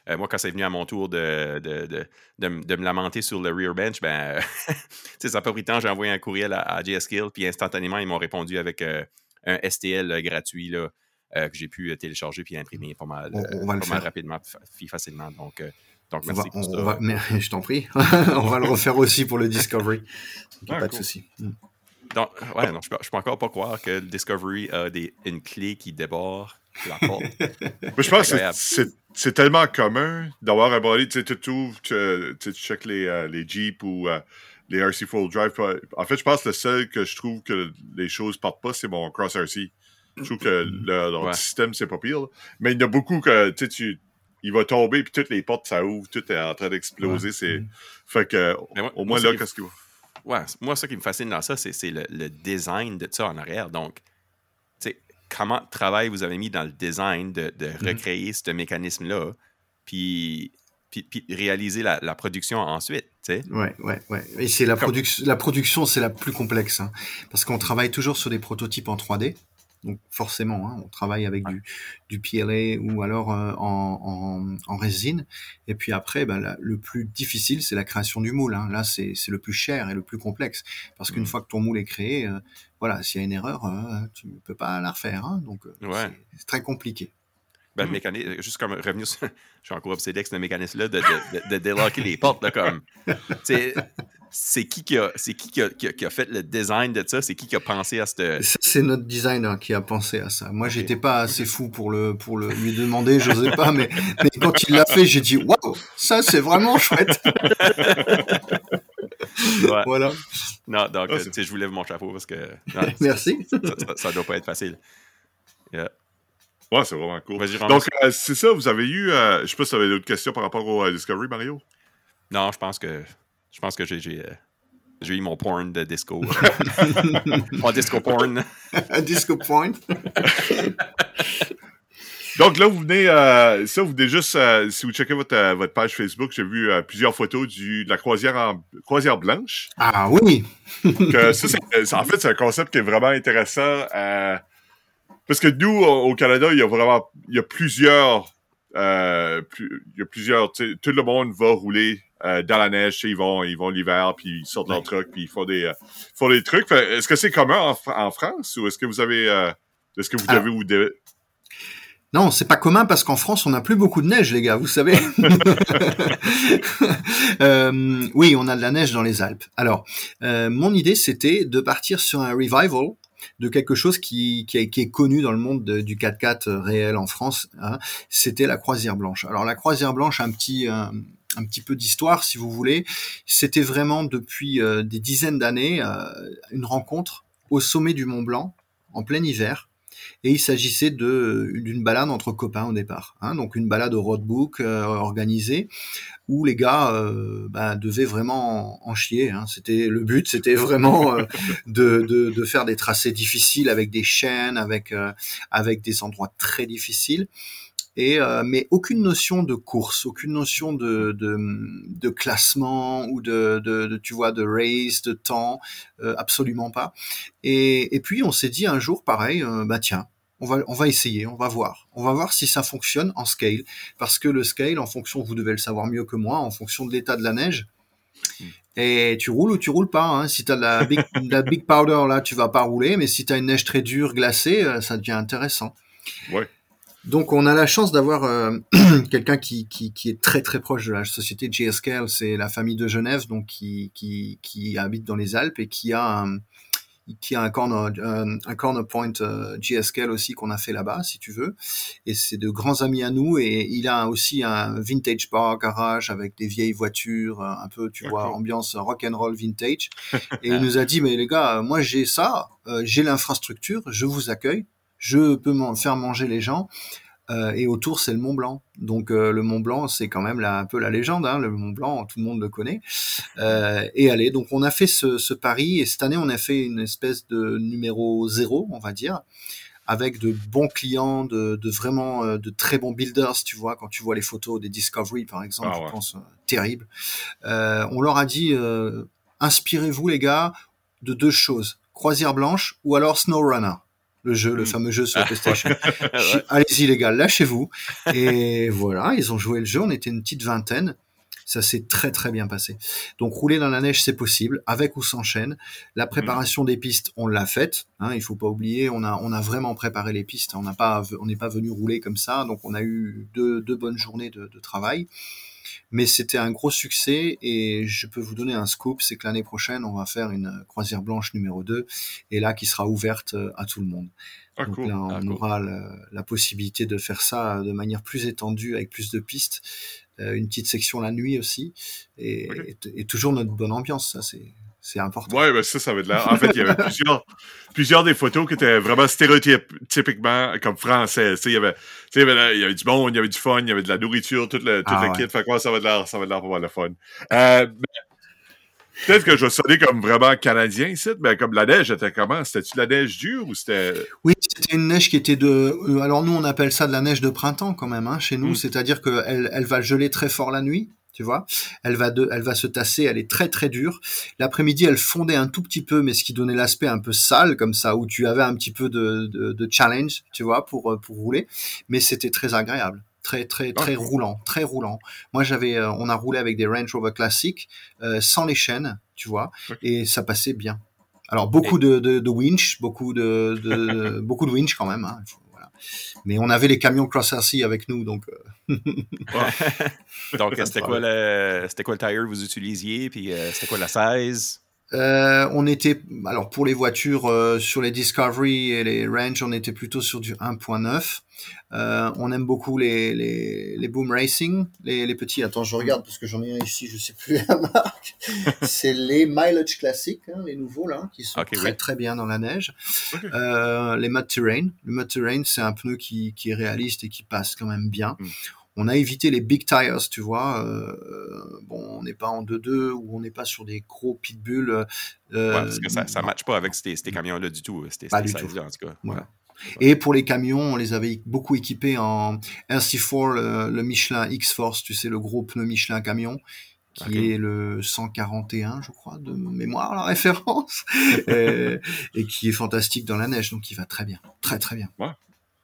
moi, quand c'est venu à mon tour de, de, de, de, m- de me lamenter sur le rear bench, ben, tu sais, ça n'a pas pris de temps. J'ai envoyé un courriel à, à JSKill, puis instantanément, ils m'ont répondu avec un STL gratuit, là, que j'ai pu télécharger puis imprimer pas mal, On- on va le pas mal faire. rapidement, facilement. Donc, donc On va, merci on, va- mais je t'en prie, on va le refaire aussi pour le Discovery. Donc, Ah, pas de souci. Mm. Donc, ouais, non, je peux, je peux encore pas croire que le Discovery a des, une clé qui déborde la porte. Moi, je pense que c'est c'est tellement commun d'avoir un body, tu sais, tu ouvres, tu, tu check les, euh, les Jeep ou euh, les RC Full Drive. En fait, je pense que le seul que je trouve que les choses partent pas, c'est mon Cross RC. Je trouve que le, leur système, c'est pas pire. Mais il y en a beaucoup que, tu, il va tomber, puis toutes les portes, ça ouvre, tout est en train d'exploser. C'est... Fait que, au moins là, qu'est-ce qu'il va... Ouais, moi, ça qui me fascine dans ça, c'est, le, le, design de ça en arrière. Donc, comment de travail vous avez mis dans le design de, mm-hmm. recréer ce mécanisme-là, puis, puis, réaliser la, production ensuite. Oui, Ouais, ouais, ouais. Et c'est la, la production, c'est la plus complexe, hein, parce qu'on travaille toujours sur des prototypes en 3D. Donc forcément, hein, on travaille avec du, du PLA ou alors euh, en, en, résine. Et puis après, ben, le plus difficile, c'est la création du moule. Hein. Là, c'est le plus cher et le plus complexe. Parce qu'une mmh. fois que ton moule est créé, euh, voilà, s'il y a une erreur, euh, tu ne peux pas la refaire. Hein. Donc c'est très compliqué. Ben, mmh. mécanisme, juste comme revenu sur, je suis encore obsédé avec ce mécanisme-là de, de, de, délocker les portes, là, comme, c'est qui qui a, c'est qui qui a, qui a, fait le design de ça? C'est qui qui a pensé à cette... C'est notre designer qui a pensé à ça. Moi, j'étais pas assez fou pour le, pour le lui demander, je n'osais pas, mais, mais, quand il l'a fait, j'ai dit, waouh, ça, c'est vraiment chouette. Voilà. Non, donc, tu sais, je vous lève mon chapeau parce que... Merci. Ça, ne doit pas être facile. Ouais, c'est vraiment cool. Donc, euh, c'est ça, vous avez eu... Euh, je sais pas si vous avez d'autres questions par rapport au euh, Discovery, Mario? Non, je pense que je pense que j'ai euh, j'ai eu mon porn de disco. mon disco porn. Un disco porn. Donc là, vous venez, euh, ça, vous venez juste, euh, si vous checkez votre, votre page Facebook, j'ai vu plusieurs photos du, de la croisière, en, croisière blanche. Ah oui! que ça, en fait, c'est un concept qui est vraiment intéressant. parce que nous, au Canada, il y a vraiment, il y a plusieurs, plus, il y a plusieurs, tout le monde va rouler euh, dans la neige, ils vont, ils vont l'hiver, puis ils sortent leur truck, puis ils font des, euh, font des trucs. Est-ce que c'est commun en, France ou est-ce que vous avez, euh, est-ce que vous avez ou Non, c'est pas commun parce qu'en France, on n'a plus beaucoup de neige, les gars, vous savez. oui, on a de la neige dans les Alpes. Alors, mon idée, c'était de partir sur un revival de quelque chose qui, qui, est connu dans le monde du 4x4 réel en France. Hein. C'était la croisière blanche. Alors la croisière blanche, un petit, un petit peu d'histoire, si vous voulez. C'était vraiment depuis euh, des dizaines d'années euh, une rencontre au sommet du Mont Blanc en plein hiver. Et il s'agissait de d'une balade entre copains au départ, hein, donc une balade au roadbook euh, organisée où les gars bah, devaient vraiment en, chier. Hein. C'était le but, c'était vraiment de, de, de, faire des tracés difficiles avec des chaînes, avec avec des endroits très difficiles et euh, mais aucune notion de course, aucune notion de, de, de classement ou de, de, tu vois de race, de temps, euh, absolument pas. Et, et puis on s'est dit un jour pareil, euh, bah tiens, on va, on va essayer, on va voir. On va voir si ça fonctionne en scale. Parce que le scale, en fonction, vous devez le savoir mieux que moi, en fonction de l'état de la neige, hmm. et tu roules ou tu roules pas. Hein. Si tu as de la, big, de la big powder, là, tu vas pas rouler. Mais si tu as une neige très dure, glacée, ça devient intéressant. Ouais. Donc on a la chance d'avoir euh, quelqu'un qui, qui, qui, est très très proche de la société GSKL, c'est la famille de Genève, donc qui, qui, qui, habite dans les Alpes et qui a un, qui a un corner, un, un corner point euh, GSKL aussi qu'on a fait là-bas, si tu veux. Et c'est de grands amis à nous et il a aussi un vintage bar garage avec des vieilles voitures, un peu, tu vois, ambiance rock and roll vintage. Et il nous a dit, mais les gars, moi j'ai ça, euh, j'ai l'infrastructure, je vous accueille je peux faire manger les gens. Euh, et autour, c'est le Mont Blanc. Donc euh, le Mont Blanc, c'est quand même un peu la légende. Hein, le Mont Blanc, tout le monde le connaît. Euh, et allez, donc on a fait ce, ce, pari. Et cette année, on a fait une espèce de numéro zéro, on va dire, avec de bons clients, de, de vraiment de très bons builders. Tu vois, quand tu vois les photos des Discovery, par exemple, ah je pense terrible. on leur a dit inspirez-vous les gars de deux choses croisière blanche ou alors SnowRunner le jeu, le mm. fameux jeu sur PlayStation. Allez-y les gars, lâchez-vous. Et voilà, ils ont joué le jeu, on était une petite vingtaine. Ça s'est très très bien passé. Donc rouler dans la neige, c'est possible, avec ou sans chaîne. La préparation des pistes, on l'a faite. Hein, il faut pas oublier, on a on a vraiment préparé les pistes. On n'a pas on n'est pas venu rouler comme ça. Donc on a eu deux, deux bonnes journées de, de travail. Mais c'était un gros succès et je peux vous donner un scoop, c'est que l'année prochaine, on va faire une croisière blanche numéro 2 et là qui sera ouverte euh, à tout le monde. Ah, Donc cool. là, on Ah, cool. aura la possibilité de faire ça de manière plus étendue avec plus de pistes, Euh, une petite section la nuit aussi et, et toujours notre bonne ambiance, ça c'est c'est important. Ouais, ben ça, ça avait de l'air. En fait, il y avait plusieurs, plusieurs des photos qui étaient vraiment stéréotypiquement comme françaises. Il y avait, il y avait, la- il y avait du monde, il y avait du fun, il y avait de la nourriture, tout le, tout Ah le ouais. kit. Fait ouais, ça avait de l'air, ça avait de l'air mal de fun. Euh, Peut-être que je vais sonner comme vraiment canadien ici, mais comme la neige était comment? C'était-tu la neige dure ou c'était. Oui, c'était une neige qui était de. euh, Alors nous, on appelle ça de la neige de printemps quand même, hein, chez nous. Mm. C'est-à-dire qu'elle elle va geler très fort la nuit, tu vois. Elle va de, elle va se tasser. Elle est très très dure. L'après-midi, elle fondait un tout petit peu, mais ce qui donnait l'aspect un peu sale comme ça, où tu avais un petit peu de, de, de challenge, tu vois, pour euh, pour rouler. Mais c'était très agréable. Très très très roulant, très roulant. Moi j'avais, euh, on a roulé avec des Range Rover classiques euh, sans les chaînes, tu vois, et ça passait bien. Alors beaucoup de, de, de winch, beaucoup de, de beaucoup de winch quand même. Hein. Mais on avait les camions Cross RC avec nous, donc euh, Donc, c'était quoi, le, c'était quoi le tire que vous utilisiez, puis euh, c'était quoi la size? euh, on était alors pour les voitures euh, sur les Discovery et les Range, on était plutôt sur du 1.9. Euh, on aime beaucoup les, les, les Boom Racing, les, les petits. Attends, je regarde parce que j'en ai un ici, je sais plus la marque. C'est les Mileage classiques, hein, les nouveaux là, qui sont Ok, très oui. très bien dans la neige. Euh, les Mud Terrain, le Mud Terrain, c'est un pneu qui, qui est réaliste et qui passe quand même bien. Mm. On a évité les big tires, tu vois. euh, bon, on n'est pas en 2-2 ou on n'est pas sur des gros pitbulls. euh, Ouais, parce que ça, ça non. match pas avec ces, ces camions-là du tout, ces, Pas ces du tout. en tout cas. Et pour les camions, on les avait beaucoup équipés en RC4, le, le Michelin X-Force, tu sais, le gros pneu Michelin camion, qui est le 141, je crois, de mémoire, la référence, et, et qui est fantastique dans la neige, donc il va très bien, très très bien.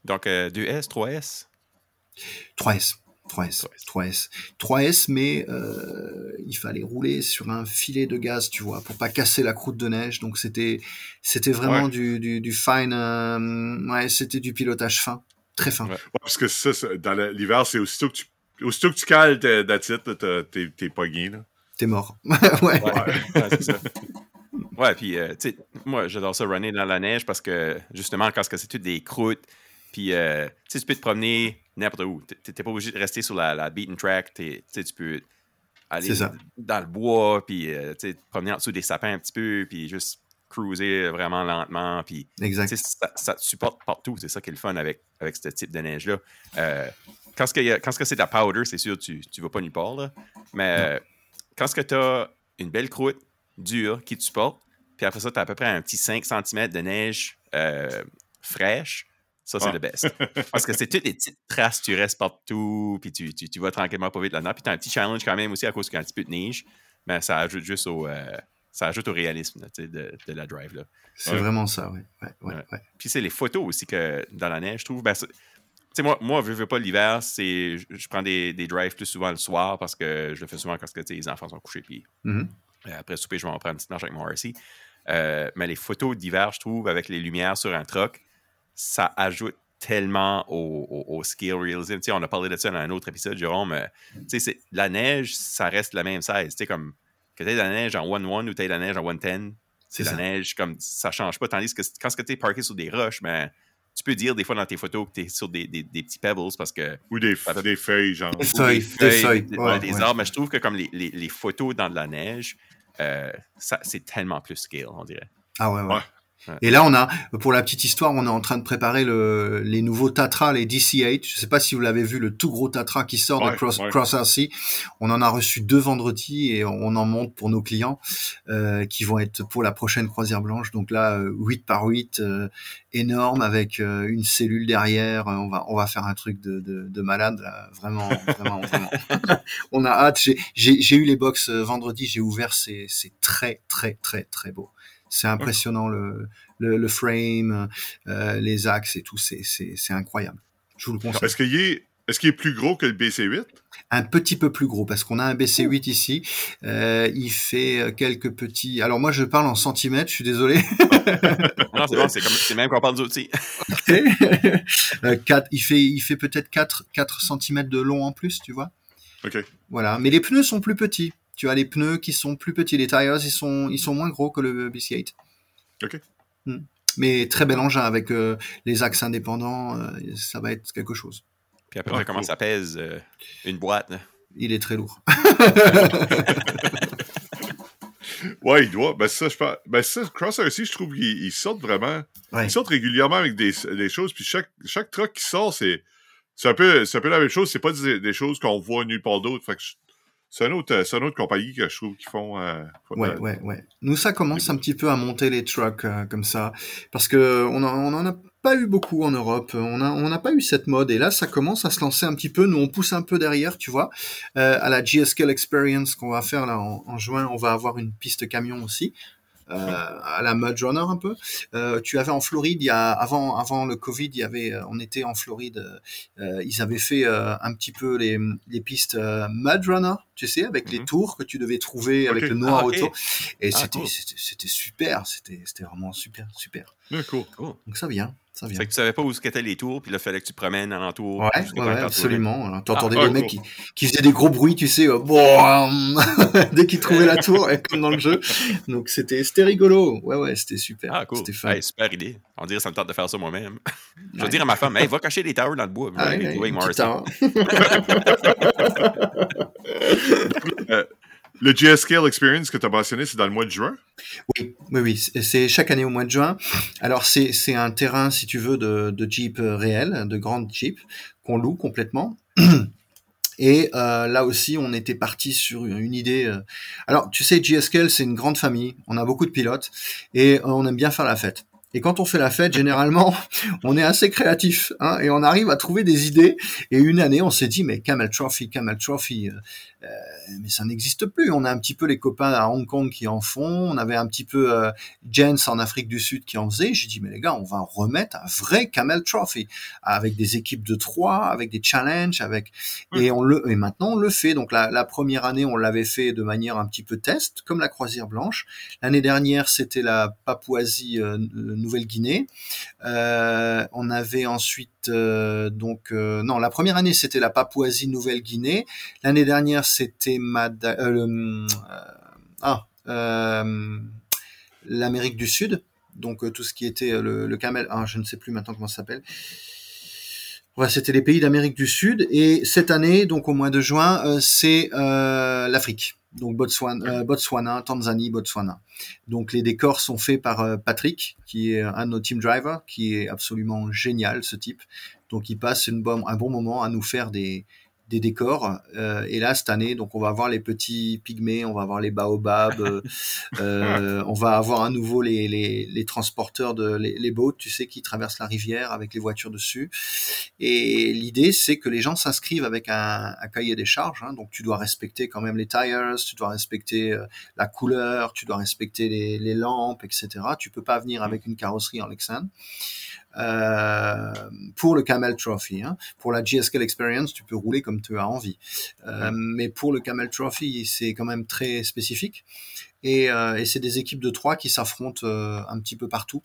Donc, euh, 2S, 3S? 3S. 3S, 3S, 3S, mais euh, il fallait rouler sur un filet de gaz, tu vois, pour pas casser la croûte de neige. Donc c'était, c'était vraiment Ouais. du, du, du fine, euh, ouais, c'était du pilotage fin, très fin. Ouais. Ouais, parce que ça, ça, dans l'hiver, c'est aussitôt que tu. Aussitôt que tu cales ta t'as- t'es t'es pogné, là. T'es mort. ouais. Ouais, ouais, c'est ça. Ouais, puis, euh, tu sais, moi, j'adore ça runner dans la neige parce que, justement, quand c'est toutes des croûtes, puis, euh, tu tu peux te promener n'importe où. T'es t'es pas obligé de rester sur la, la beaten track. Tu tu peux aller dans le bois, puis, euh, tu te promener en dessous des sapins un petit peu, puis juste cruiser vraiment lentement, puis Exact. tu ça, ça te supporte partout. C'est ça qui est le fun avec, avec ce type de neige-là. Euh, quand ce que c'est de la powder, c'est sûr, tu ne vas pas nulle part. Là. Mais quand ce que tu as une belle croûte dure qui te supporte, puis après ça, tu as à peu près un petit 5 cm de neige euh, fraîche, ça, c'est le best. Parce que c'est toutes des petites traces, tu restes partout, puis tu, tu, tu vas tranquillement pas vite là-dedans. Puis tu as un petit challenge quand même aussi à cause qu'il y a un petit peu de neige, mais ça ajoute juste au, euh, ça ajoute au réalisme là, de, de la drive. Là. C'est Ouais. vraiment ça, ouais. ouais. Puis c'est les photos aussi que dans la neige, je trouve. Ben, sais, moi, moi, je veux pas l'hiver, c'est je, prends des, des drives plus souvent le soir parce que je le fais souvent quand que, les enfants sont couchés. Puis Mhm. euh, après le souper, je vais en prendre une petite marche avec mon RC. Euh, mais les photos d'hiver, je trouve, avec les lumières sur un truck, ça ajoute tellement au, au, au skill realism. Tu sais, on a parlé de ça dans un autre épisode, Jérôme. euh, tu sais, c'est- la neige, ça reste la même size. Tu sais, comme que tu aies de la neige en 1-1 ou tu aies de la neige en 1-10, C'est c'est la ça. neige, comme ça change pas. Tandis que quand tu es parké sur des roches, ben, tu peux dire des fois dans tes photos que tu es sur des, des- des petits pebbles parce que. Ou des, feuilles, genre. Des feuilles, des feuilles, des, ouais, des ouais. arbres, mais je trouve que comme les, les- les photos dans de la neige, euh, ça, c'est tellement plus scale, on dirait. Ah ouais, ouais. Ouais. Ouais. Et là, on a, pour la petite histoire, on est en train de préparer le, les nouveaux Tatra, les DC8. Je sais pas si vous l'avez vu, le tout gros Tatra qui sort Ouais, de Cross, ouais. Cross RC. On en a reçu deux vendredis et on en monte pour nos clients euh, qui vont être pour la prochaine croisière blanche. Donc là, euh, 8 par 8, euh, énorme avec euh, une cellule derrière. Euh, On va, on va faire un truc de, de, de malade, là. vraiment, vraiment, vraiment. on a hâte. J'ai- eu les box euh, vendredi, j'ai ouvert, c'est c'est très, très, très, très beau. C'est impressionnant le, le, le frame, euh, les axes et tout, c'est c'est- c'est incroyable. Je vous le conseille. Est-ce qu'il est, est, qu'il est plus gros que le BC8? Un petit peu plus gros parce qu'on a un BC8 ici. Euh, il fait euh, quelques petits. Alors moi je parle en centimètres, je suis désolé. Non, c'est bon, c'est comme- c'est même qu'on parle d'outils. Euh, quatre- il fait, il fait peut-être 4, 4 cm de long en plus, tu vois. OK. Voilà, mais les pneus sont plus petits. Tu as les pneus qui sont plus petits, les tires ils sont ils sont moins gros que le BC8. OK. Hmm. Mais très bel engin avec euh, les axes indépendants, euh, ça va être quelque chose. Puis après, Ah, comment cool. ça pèse euh, une boîte? là? Il est très lourd. Ouais, il doit. Ben, ça, je pense. Ben, ça, Crosshair aussi, je trouve qu'ils ils sortent vraiment. Ouais. Ils sortent régulièrement avec des, des choses. Puis chaque, chaque truck qui sort, c'est. C'est un, peu, c'est un peu la même chose. C'est pas des, des choses qu'on voit nulle part d'autre. Fait que je- c'est un autre, c'est une autre compagnie que je trouve qu'ils font. euh, Ouais, de- ouais, ouais. Nous, ça commence un petit peu à monter les trucks euh, comme ça, parce que on en, on en a pas eu beaucoup en Europe. On a, on n'a pas eu cette mode, et là, ça commence à se lancer un petit peu. Nous, on pousse un peu derrière, tu vois. Euh, à la GSKL Experience qu'on va faire là en, en juin, on va avoir une piste camion aussi. Euh, à la Mud Runner un peu. Euh, tu avais en Floride, il y a avant avant le Covid, il y avait, euh, on était en Floride, euh, ils avaient fait un petit peu les, les pistes euh, Mud Runner, tu sais, avec les Mhm. tours que tu devais trouver avec le noir Ah, autour. Et Ah, c'était cool. super, c'était c'était vraiment super super. Cool. Cool. Donc ça vient, ça vient. Fait que tu savais pas où étaient les tours, puis là, il fallait que tu promènes alentour. Ouais, ouais, ouais, absolument. Alors, T'entendais Ah, des ah, mecs qui, qui faisaient des gros bruits, tu sais, euh, boum dès qu'ils trouvaient la tour, comme dans le jeu. Donc c'était rigolo. Ouais, ouais, c'était super. Ah, cool. C'était fun. Hey, super idée. On dirait que ça me tente de faire ça moi-même. Je vais Ouais. dire à ma femme, hey, va cacher des towers dans le bois. Ah, Ouais, ouais, les ouais, Le GSKL Experience que tu as mentionné, c'est dans le mois de juin? Oui, oui, oui. c'est- chaque année au mois de juin. Alors c'est un terrain, si tu veux, de, de Jeep réel, de grandes Jeep qu'on loue complètement. Et euh, là aussi, on était parti sur une idée. euh, Alors, tu sais, GSKL, c'est une grande famille. On a beaucoup de pilotes et euh, on aime bien faire la fête. Et quand on fait la fête, généralement, on est assez créatif hein, et on arrive à trouver des idées. Et une année, on s'est dit, mais Camel Trophy, Camel Trophy, euh, euh, mais ça n'existe plus. On a un petit peu les copains à Hong Kong qui en font. On avait un petit peu euh, Jens en Afrique du Sud qui en faisait. J'ai dit, mais les gars, on va remettre un vrai Camel Trophy avec des équipes de trois, avec des challenges, avec et on le et maintenant on le fait. Donc la, la première année, on l'avait fait de manière un petit peu test, comme la croisière blanche. L'année dernière, c'était la Papouasie euh, Nouvelle-Guinée. Euh, on avait ensuite euh, donc euh, non, la première année c'était la Papouasie Nouvelle-Guinée. L'année dernière c'était ah l'Amérique du Sud. Donc tout ce qui était le, le camel, ah, je ne sais plus maintenant comment ça s'appelle. Ouais, c'était les pays d'Amérique du Sud et cette année, donc au mois de juin, c'est l'Afrique. Donc Botswana, euh, Botswana, Tanzanie, Botswana. Donc les décors sont faits par euh, Patrick, qui est un de nos team drivers, qui est absolument génial ce type. Donc il passe une un bon moment à nous faire des, des décors. Euh, et là cette année, donc on va avoir les petits pygmées, on va avoir les baobabs, euh, euh, on va avoir à nouveau les, les, les transporteurs de les, les boats, tu sais, qui traversent la rivière avec les voitures dessus. Et l'idée, c'est que les gens s'inscrivent avec un, un cahier des charges. Hein, donc, tu dois respecter quand même les tires, tu dois respecter la couleur, tu dois respecter les, les lampes, etc. Tu peux pas venir avec une carrosserie en Lexan. Euh, pour le Camel Trophy, hein. pour la GSKL Experience, tu peux rouler comme tu as envie. Euh, Mais pour le Camel Trophy, c'est quand même très spécifique. Et, euh, et c'est des équipes de trois qui s'affrontent un petit peu partout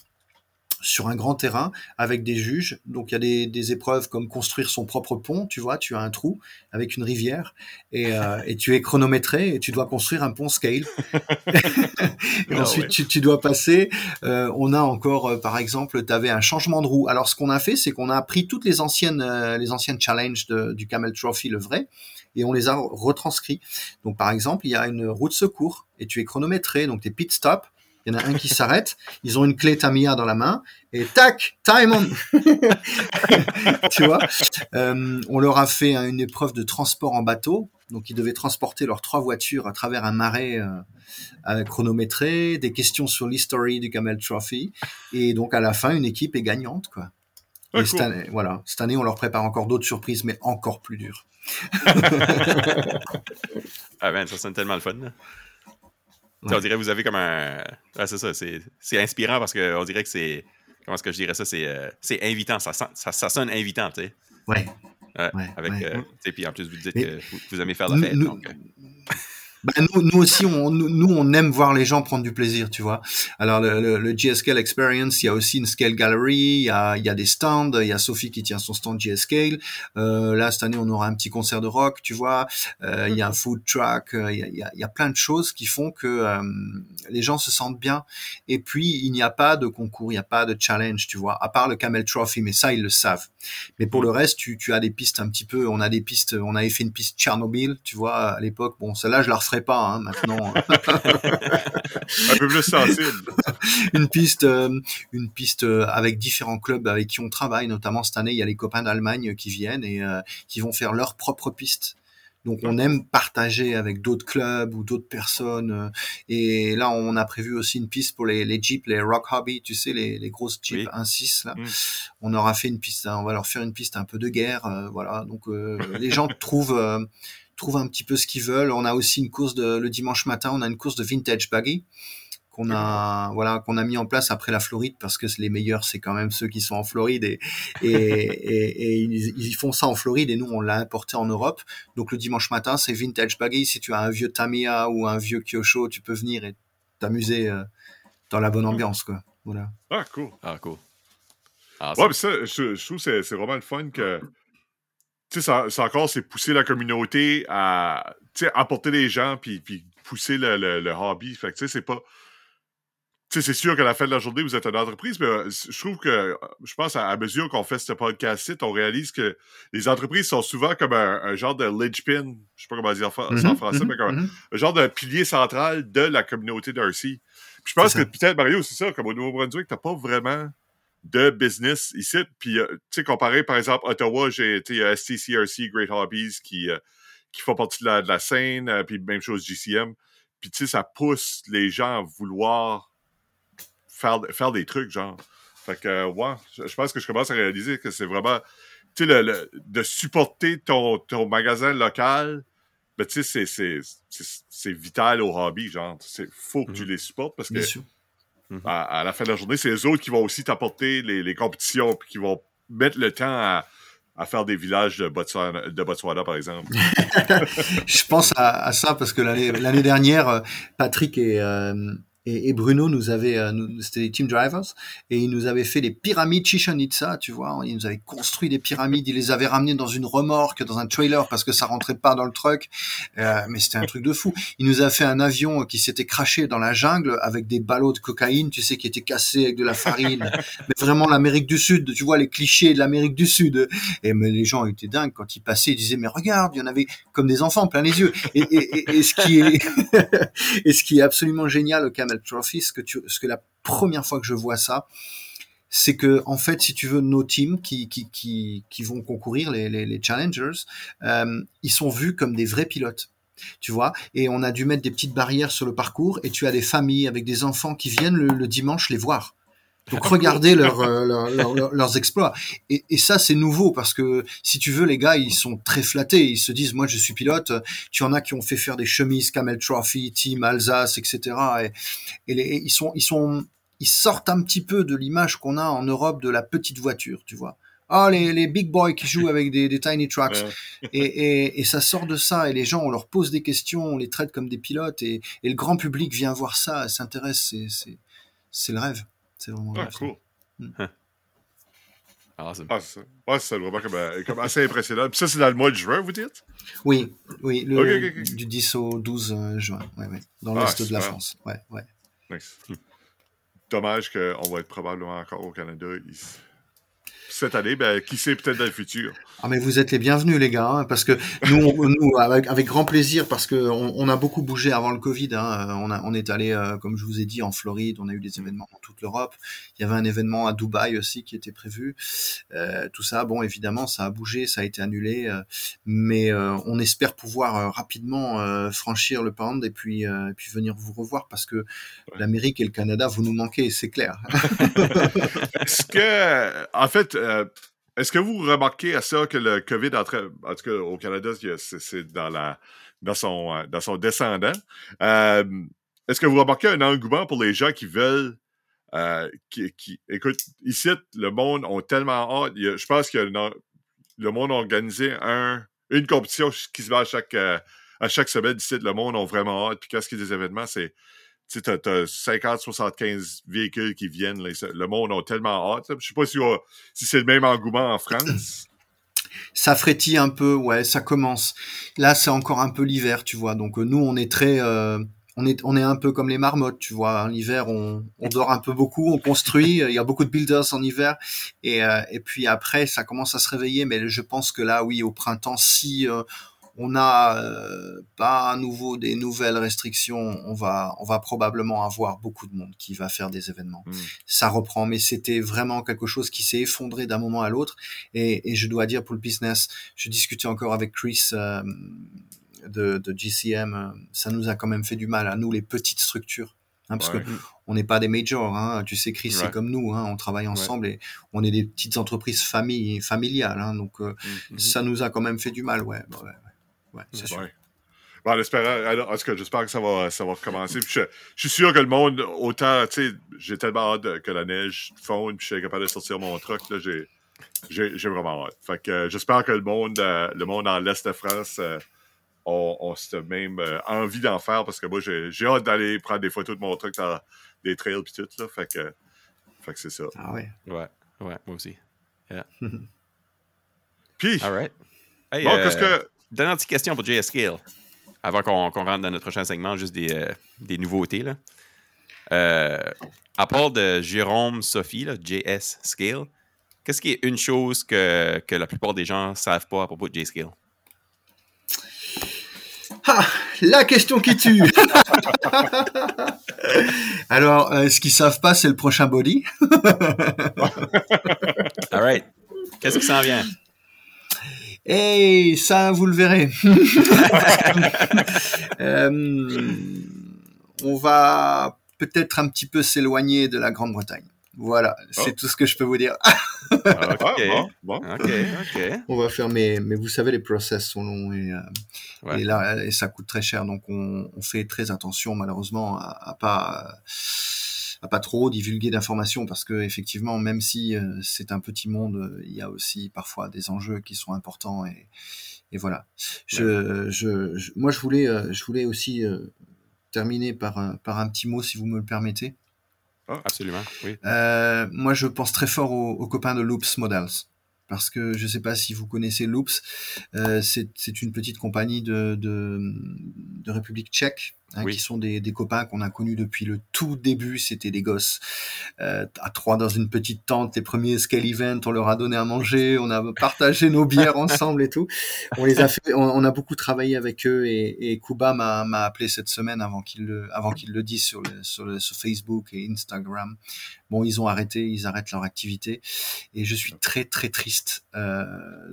sur un grand terrain avec des juges. Donc il y a des, des épreuves comme construire son propre pont, tu vois, tu as un trou avec une rivière et, euh, et tu es chronométré et tu dois construire un pont scale. et ensuite ouais. tu, tu dois passer. euh, on a encore, euh, par exemple, tu avais un changement de roue. Alors ce qu'on a fait, c'est qu'on a pris toutes les anciennes, euh, les anciennes challenges de- du Camel Trophy, le vrai, et on les a retranscrits. Donc par exemple, il y a une roue de secours et tu es chronométré, donc tes pit stop. Il y en a un qui s'arrête, ils ont une clé Tamiya dans la main et tac, time on. tu vois, Euh, on leur a fait hein, une épreuve de transport en bateau, donc ils devaient transporter leurs trois voitures à travers un marais euh, chronométré, des questions sur l'history du Camel Trophy et donc à la fin une équipe est gagnante quoi. Ah, Et cette cool. année, voilà, cette année on leur prépare encore d'autres surprises mais encore plus dures. Ah ben, ça sonne tellement le fun. là. Tu sais, Ouais. On dirait que vous avez comme un. Ah, c'est ça, c'est c'est inspirant parce qu'on dirait que c'est. Comment est-ce que je dirais ça? C'est euh, c'est invitant, ça, ça, ça sonne invitant, tu sais. Ouais. Ouais, Ouais, avec, ouais. euh, puis en plus, vous dites Mais que vous, vous aimez faire la fête. nous- donc, euh, Bah, nous, nous aussi, on, nous, on aime voir les gens prendre du plaisir, tu vois. Alors, le, le, le GScale Experience, il y a aussi une Scale Gallery, il y a, il y a des stands, il y a Sophie qui tient son stand GScale. Euh, là, cette année, on aura un petit concert de rock, tu vois. Euh, il y a un food truck, euh, il, y a, il, y a, il y a plein de choses qui font que euh, les gens se sentent bien. Et puis, il n'y a pas de concours, il n'y a pas de challenge, tu vois, à part le Camel Trophy, mais ça, ils le savent. Mais pour le reste, tu, tu as des pistes un petit peu, on a des pistes, on avait fait une piste Tchernobyl, tu vois, à l'époque. Bon, celle-là, je la referai pas hein, maintenant. un peu plus sensible. une piste, euh, une piste euh, avec différents clubs avec qui on travaille. Notamment cette année, il y a les copains d'Allemagne qui viennent et euh, qui vont faire leur propre piste. Donc on aime partager avec d'autres clubs ou d'autres personnes. Et là, on a prévu aussi une piste pour les, les Jeeps, les Rock Hobby, tu sais, les, les grosses Jeeps Oui. 1.6. Là. Mm. On aura fait une piste, on va leur faire une piste un peu de guerre. euh, voilà. Donc euh, les gens trouvent, euh, trouvent un petit peu ce qu'ils veulent. On a aussi une course de, le dimanche matin, on a une course de vintage buggy qu'on a voilà qu'on a mis en place après la Floride parce que les meilleurs c'est quand même ceux qui sont en Floride et et, et, et ils, ils font ça en Floride et nous on l'a importé en Europe donc le dimanche matin c'est vintage buggy si tu as un vieux Tamiya ou un vieux Kyosho tu peux venir et t'amuser euh, dans la bonne ambiance quoi voilà Ah, cool. Ah, cool. Ah, Ouais, mais ça, je, je trouve que c'est- c'est vraiment le fun que. Tu sais, ça, ça encore, c'est pousser la communauté à. Tu sais, apporter les gens, puis, puis pousser le, le, le hobby. Fait que, tu sais, c'est pas. Tu sais, c'est sûr qu'à la fin de la journée, vous êtes une entreprise, mais euh, je trouve que, je pense, à, à mesure qu'on fait ce podcast-ci, on réalise que les entreprises sont souvent comme un, un genre de linchpin, je sais pas comment dire ça en Mhm, français, mais comme un- mhm. un genre de pilier central de la communauté d'Arcy. Puis je pense C'est que peut-être, Mario, c'est ça, comme au Nouveau-Brunswick, t'as pas vraiment de business ici. Puis, euh, tu sais, comparé, par exemple, Ottawa, j'ai, il a STCRC, Great Hobbies, qui, euh, qui font partie de la, de la scène, euh, puis même chose GCM. Puis, tu sais, ça pousse les gens à vouloir faire, faire des trucs, genre. Fait que, ouais, je, pense que je commence à réaliser que c'est vraiment, tu sais, le, le- de supporter ton, ton magasin local, ben, tu sais, c'est- vital au hobby, genre. C'est faut que tu les supportes parce que sûr à, à la fin de la journée, c'est eux autres qui vont aussi t'apporter les, les compétitions puis qui vont mettre le temps à, à faire des villages de Botswana, de Botswana par exemple. je pense à, à ça parce que l'année l'année dernière, euh, Patrick et, euh, et, et Bruno nous avaient, euh, c'était des team drivers, et ils nous avaient fait les pyramides Chichen Itza, tu vois. Ils nous avaient construit des pyramides, ils les avaient ramenées dans une remorque, dans un trailer parce que ça rentrait pas dans le truck. Euh, mais c'était un truc de fou. Il nous a fait un avion qui s'était craché dans la jungle avec des ballots de cocaïne, tu sais, qui étaient cassés avec de la farine. mais vraiment l'Amérique du Sud, tu vois les clichés de l'Amérique du Sud. Et mais les gens étaient dingues quand ils passaient, ils disaient mais regarde, il y en avait comme des enfants plein les yeux. Et, et, et, et ce qui est et ce qui est absolument génial au Camel Trophy, ce que tu, ce que la première fois que je vois ça, c'est que en fait, si tu veux, nos teams qui qui qui, vont concourir, les challengers, euh, ils sont vus comme des vrais pilotes. Tu vois, et on a dû mettre des petites barrières sur le parcours, et tu as des familles avec des enfants qui viennent le dimanche les voir. Donc regardez leur, euh, leur- leur- leur- leurs exploits. Et, et ça, c'est nouveau parce que si tu veux, les gars, ils sont très flattés. Ils se disent, moi, je suis pilote. Tu en as qui ont fait faire des chemises Camel Trophy, Team Alsace, etc. Et, et les- ils sont, ils sont, ils sortent un petit peu de l'image qu'on a en Europe de la petite voiture, tu vois. Ah, les, les big boys qui jouent avec des, des tiny trucks. Et, et, et ça sort de ça. Et les gens, on leur pose des questions, on les traite comme des pilotes. Et, et le grand public vient voir ça, s'intéresse. C'est le rêve. C'est vraiment ah, rêve. ça. cool. Awesome. Ah, c'est ça. Ouais, c'est vraiment comme, euh, comme assez impressionnant. Puis ça, c'est dans le mois de juin, vous dites? Oui, oui, le, du 10 au 12 euh, juin, ouais, ouais, dans Ah, l'est de la. France. Ouais, ouais. Nice. Dommage qu'on va être probablement encore au Canada ici. Cette année, ben, qui sait peut-être dans le futur. Ah mais vous êtes les bienvenus les gars, hein, parce que nous, on- nous avec, avec grand plaisir, parce que on, on a beaucoup bougé avant le Covid. Hein, on, a, on est allé, euh, comme je vous ai dit, en Floride. On a eu des événements dans toute l'Europe. Il y avait un événement à Dubaï aussi qui était prévu. Euh, tout ça, bon, évidemment, ça a bougé, ça a été annulé, euh, mais on espère pouvoir rapidement franchir le pand et puis, et puis venir vous revoir, parce que l'Amérique et le Canada, vous nous manquez, c'est clair. Est-ce que, en fait, euh, est-ce que vous remarquez à ça que le COVID, en, tout cas au Canada, c'est euh, dans son descendant. Euh, est-ce que vous remarquez un engouement pour les gens qui veulent, qui, écoute, ici, le monde ont tellement hâte. Je pense que le monde a organisé un, une compétition qui se met à chaque, à chaque semaine, ici, le monde ont vraiment hâte. Puis y a des événements, tu sais, t'as 50, 75 véhicules qui viennent. le monde a tellement hâte. Je sais pas si, c'est le même engouement en France. Ça frétille un peu, ouais, ça commence. Là, c'est encore un peu l'hiver, tu vois. Donc nous, on est très, euh, on est, on est un peu comme les marmottes, tu vois. L'hiver, on, on dort un peu beaucoup, on construit. Il y a beaucoup de builders en hiver, et, euh, et puis après, ça commence à se réveiller. Mais je pense que là, oui, au printemps, si euh, on n'a euh, pas à nouveau des nouvelles restrictions, on va, on va probablement avoir beaucoup de monde qui va faire des événements. Hmm. Ça reprend, mais c'était vraiment quelque chose qui s'est effondré d'un moment à l'autre. Et, je dois dire pour le business, je discutais encore avec Chris euh, de, GCM, euh, ça nous a quand même fait du mal à nous les petites structures. Hein, parce que on n'est pas des majors, hein. tu sais Chris, c'est comme nous, hein. on travaille ensemble et on est des petites entreprises famille, familiales, hein. donc hmm, hmm, ça nous a quand même fait du mal, ouais. Ouais. Ouais, c'est sûr. Bon, en espérant, en tout cas, j'espère que ça va, ça va recommencer. je, suis sûr que le monde, autant, tu sais, j'ai tellement hâte que la neige fonde, puis je suis capable de sortir mon truck, là, j'ai, j'ai, vraiment hâte. Fait que euh, j'espère que le monde, euh, le monde en l'Est de France euh, a, cette même envie d'en faire, parce que moi, j'ai, hâte d'aller prendre des photos de mon truck dans des trails puis tout, là. Fait que, fait que c'est ça. Ah ouais? Ouais, ouais, moi aussi. Yeah. puis... All right. bon, qu'est-ce que dernière petite question pour JS Scale, avant qu'on rentre dans notre prochain segment, juste des, euh, des nouveautés. Là. Euh, à part de Jérôme Sophie, là, JS Scale, qu'est-ce qui est une chose que, que la plupart des gens ne savent pas à propos de J-Scale? Ah, la question qui tue. Alors, euh, ce qu'ils savent pas, c'est le prochain body. All right. Qu'est-ce qui s'en vient? Et ça, vous le verrez. Euh, on va peut-être un petit peu s'éloigner de la Grande-Bretagne. Voilà, c'est oh. tout ce que je peux vous dire. Ah, ok, bon, On va faire, mais, mais vous savez, les process sont longs et, euh, et, là, et ça coûte très cher. Donc, on, on fait très attention, malheureusement, à, à pas à pas trop divulguer d'informations parce que effectivement, même si euh, c'est un petit monde, il y a aussi parfois des enjeux qui sont importants et, et voilà. Je, je, moi, je voulais, euh, je voulais aussi euh, terminer par, par un petit mot, si vous me le permettez. Oh, absolument, oui. moi, je pense très fort aux, aux copains de Loops Models parce que je ne sais pas si vous connaissez Loops, euh, c'est une petite compagnie de, de, de République tchèque, hein, qui sont des, des copains qu'on a connus depuis le tout début, c'était des gosses euh, à trois dans une petite tente, les premiers scale events, on leur a donné à manger, on a partagé nos bières ensemble et tout. On les a fait, on, a beaucoup travaillé avec eux et, et Kuba m'a appelé cette semaine avant qu'il le, avant qu'il le dise sur, le, sur, le, sur Facebook et Instagram. Bon, ils ont arrêté, ils arrêtent leur activité et je suis très très triste euh,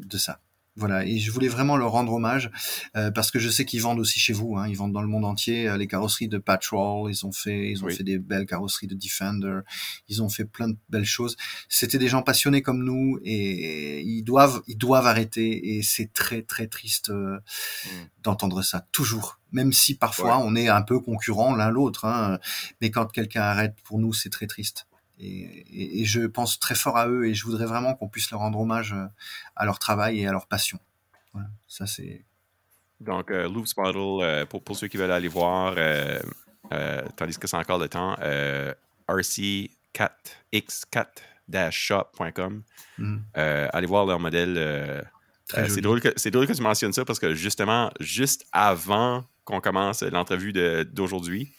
de ça. Voilà, et je voulais vraiment leur rendre hommage euh, parce que je sais qu'ils vendent aussi chez vous, hein, ils vendent dans le monde entier euh, les carrosseries de Patrol, ils ont fait, ils ont fait des belles carrosseries de Defender, ils ont fait plein de belles choses. C'était des gens passionnés comme nous et ils doivent, ils doivent arrêter et c'est très très triste euh, mm. d'entendre ça toujours, même si parfois on est un peu concurrents l'un l'autre, hein, mais quand quelqu'un arrête pour nous c'est très triste. Et, je pense très fort à eux et je voudrais vraiment qu'on puisse leur rendre hommage euh, à leur travail et à leur passion. Voilà, ça c'est. Donc, euh, Loops Model, euh, pour, pour, ceux qui veulent aller voir, euh, tandis que c'est encore le temps, rc4x4-shop.com. Mm. allez voir leur modèle. c'est drôle, que, drôle que tu mentionnes ça parce que justement, juste avant qu'on commence l'entrevue d'aujourd'hui,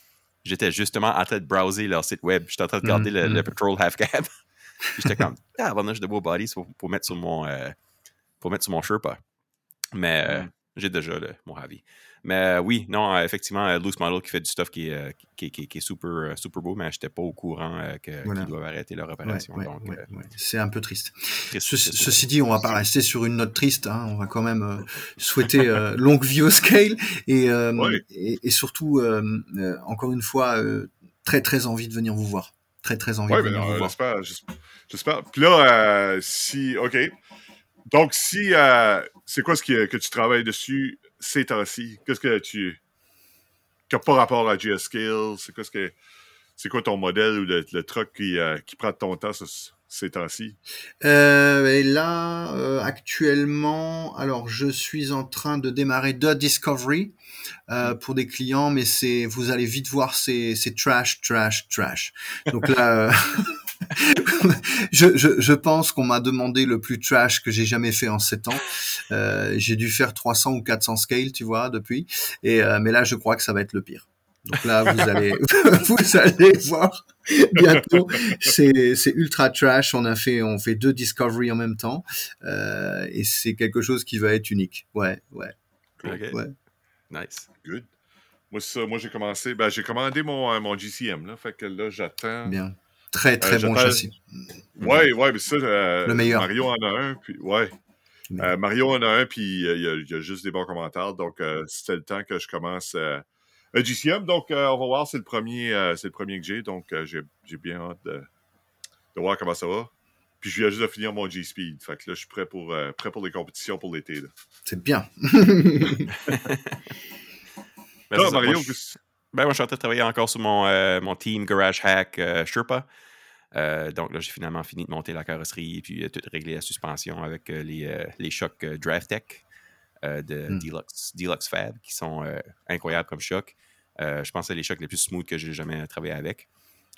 j'étais justement en train de browser leur site web. J'étais en train de regarder le, mm-hmm. Patrol Half Cab. j'étais comme, ah, avantage de beau body pour, pour, mettre sur mon, euh, pour mettre sur mon Sherpa. Mais euh, mm. j'ai déjà le, mon avis. Mais euh, oui, non, effectivement, Loose Model qui fait du stuff qui est, qui, qui, qui est super, super beau, mais je n'étais pas au courant qu'ils doivent arrêter leur opération. C'est un peu triste. ceci dit, on va pas rester sur une note triste. Hein. On va quand même souhaiter longue vie au scale et, et, et, surtout, encore une fois, très très envie de venir vous voir. Très très envie de venir vous voir. J'espère. Puis là, si. OK. Donc, si. c'est quoi ce que tu travailles dessus ces temps-ci? Qu'est-ce que tu. qui n'a pas rapport à GS Skills? C'est quoi, ce que, c'est quoi ton modèle ou le, truc qui, euh, qui prend ton temps ces, ces temps-ci? Euh, et là, euh, actuellement, alors je suis en train de démarrer The Discovery euh, pour des clients, mais c'est, vous allez vite voir, c'est, trash, trash, trash. Donc là, je, je, je pense qu'on m'a demandé le plus trash que j'ai jamais fait en 7 ans. Euh, j'ai dû faire 300 ou 400 scales, tu vois, depuis. Et euh, mais là, je crois que ça va être le pire. Donc là, vous allez, vous allez voir bientôt. C'est, c'est ultra trash. On a fait, on fait deux discoveries en même temps, euh, et c'est quelque chose qui va être unique. Ouais, ouais, Ok. ouais. Nice. Good. Moi, ça. Moi, j'ai commencé. Ben, j'ai commandé mon, mon GCM, là. Fait que là, j'attends. Bien. Très, très bon châssis. Ouais, ouais, mais ça, euh, Le meilleur. Mario en a un, puis ouais. Le Euh, Mario en a un, puis euh, il y, a- il y a juste des bons commentaires. Donc, euh, c'était le temps que je commence euh, un GCM. Donc, euh, on va voir, c'est le premier, euh, c'est le premier que j'ai. Donc, euh, j'ai j'ai bien hâte de, de voir comment ça va. Puis, je viens juste de finir mon G-Speed. Fait que là, je suis prêt pour, euh, prêt pour les compétitions pour l'été. là. C'est bien. Mario, moi, je- qu'est-ce- Ben, moi, je suis en train de travailler encore sur mon, euh, mon team Garage Hack euh, Sherpa. Euh, donc là, j'ai finalement fini de monter la carrosserie et puis tout régler la suspension avec les, les chocs Drive Tech de Mm. Deluxe, Deluxe Fab qui sont incroyables comme chocs. Je pense que c'est les chocs les plus smooth que j'ai jamais travaillé avec.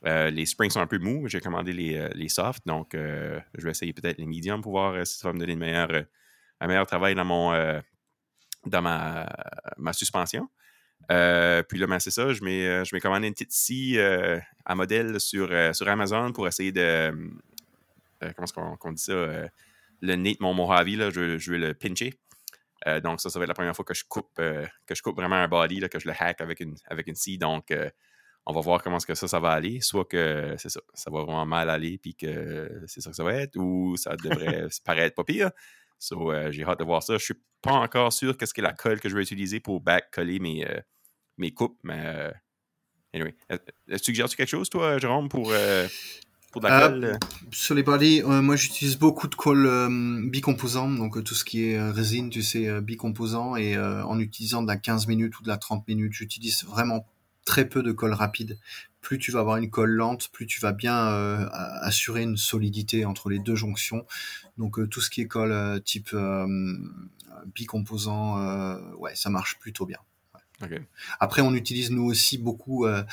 Les springs sont un peu mous. J'ai commandé les, les softs, donc je vais essayer peut-être les mediums pour voir si ça va me donner le meilleur, un meilleur travail dans, mon, dans ma, ma suspension. Euh, puis là, ben, c'est ça, je m'ai, euh, je commandé une petite scie euh, à modèle sur, euh, sur Amazon pour essayer de. comment est-ce qu'on, dit ça? le nez de mon Mojave, là, je, veux le pincher. Donc, ça, ça va être la première fois que je coupe, que je coupe vraiment un body, là, que je le hack avec une, avec une scie. Donc, on va voir comment est-ce que ça, ça va aller. Soit que c'est ça, ça va vraiment mal aller, puis que c'est ça que ça va être, ou ça devrait paraître pas pire. So, j'ai hâte de voir ça. Je suis pas encore sûr qu'est-ce que la colle que je vais utiliser pour back-coller mes, mes coupes, mais euh, anyway. Euh, Suggères-tu quelque chose, toi, Jérôme, pour, euh, pour de la colle? euh? Sur les euh, moi j'utilise beaucoup de colle euh, bicomposant, donc tout ce qui est résine, tu sais, bicomposant, et en utilisant de la 15 minutes ou de la 30 minutes, j'utilise vraiment très peu de colle rapide. Plus tu vas avoir une colle lente, plus tu vas bien assurer une solidité entre les deux jonctions. Donc tout ce qui est colle type bicomposant, ouais, ça marche plutôt bien. Après, on utilise nous aussi beaucoup euh,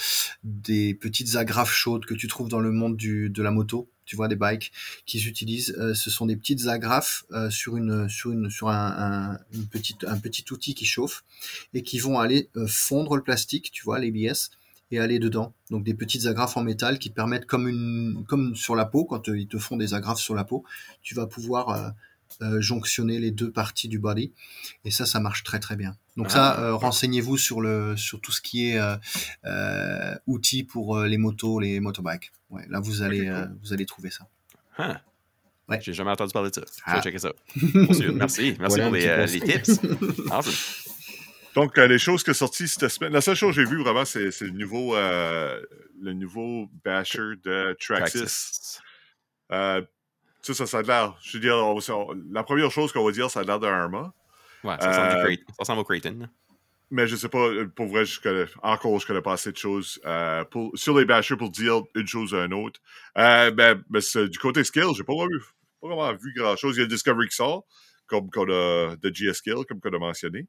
des petites agrafes chaudes que tu trouves dans le monde de la moto. Tu vois des bikes qu'ils utilisent. euh, ce sont des petites agrafes euh, sur une sur une sur un, petite un petit outil qui chauffe et qui vont aller fondre le plastique. Tu vois l'ABS et aller dedans. Donc des petites agrafes en métal qui permettent comme une comme sur la peau quand ils te font des agrafes sur la peau, tu vas pouvoir euh, euh, jonctionner les deux parties du body et ça ça marche très très bien. Donc ça Ah. euh, renseignez-vous sur le sur tout ce qui est euh, euh, outils pour euh, les motos, les motobikes. Ouais, là vous allez Ok, cool. euh, vous allez trouver ça. Huh. Ouais. J'ai jamais entendu parler de ça. Je Ah. vais checker ça. Monsieur, merci. Merci Voilà pour les, euh, les tips. Awesome. Donc, euh, les choses qui sont sorties cette semaine. La seule chose que j'ai vue vraiment, c'est le nouveau, euh, le nouveau basher de Traxxas. Praxis. Euh, ça, ça, ça a l'air. Je veux dire, on va- on- la première chose qu'on va dire, ça a l'air d'un Arma. Ouais, ça ressemble, Euh, ça ressemble au Creighton. Mais je sais pas, euh, pour vrai, je connais, encore, je connais pas assez de choses euh, pour, sur les bashers pour dire une chose ou une autre. Euh, ben, ben, du côté skill, j'ai pas vraiment, pas vraiment vu grand chose. Il y a Discovery qui sort, comme qu'on a de GS Skill, comme qu'on a mentionné.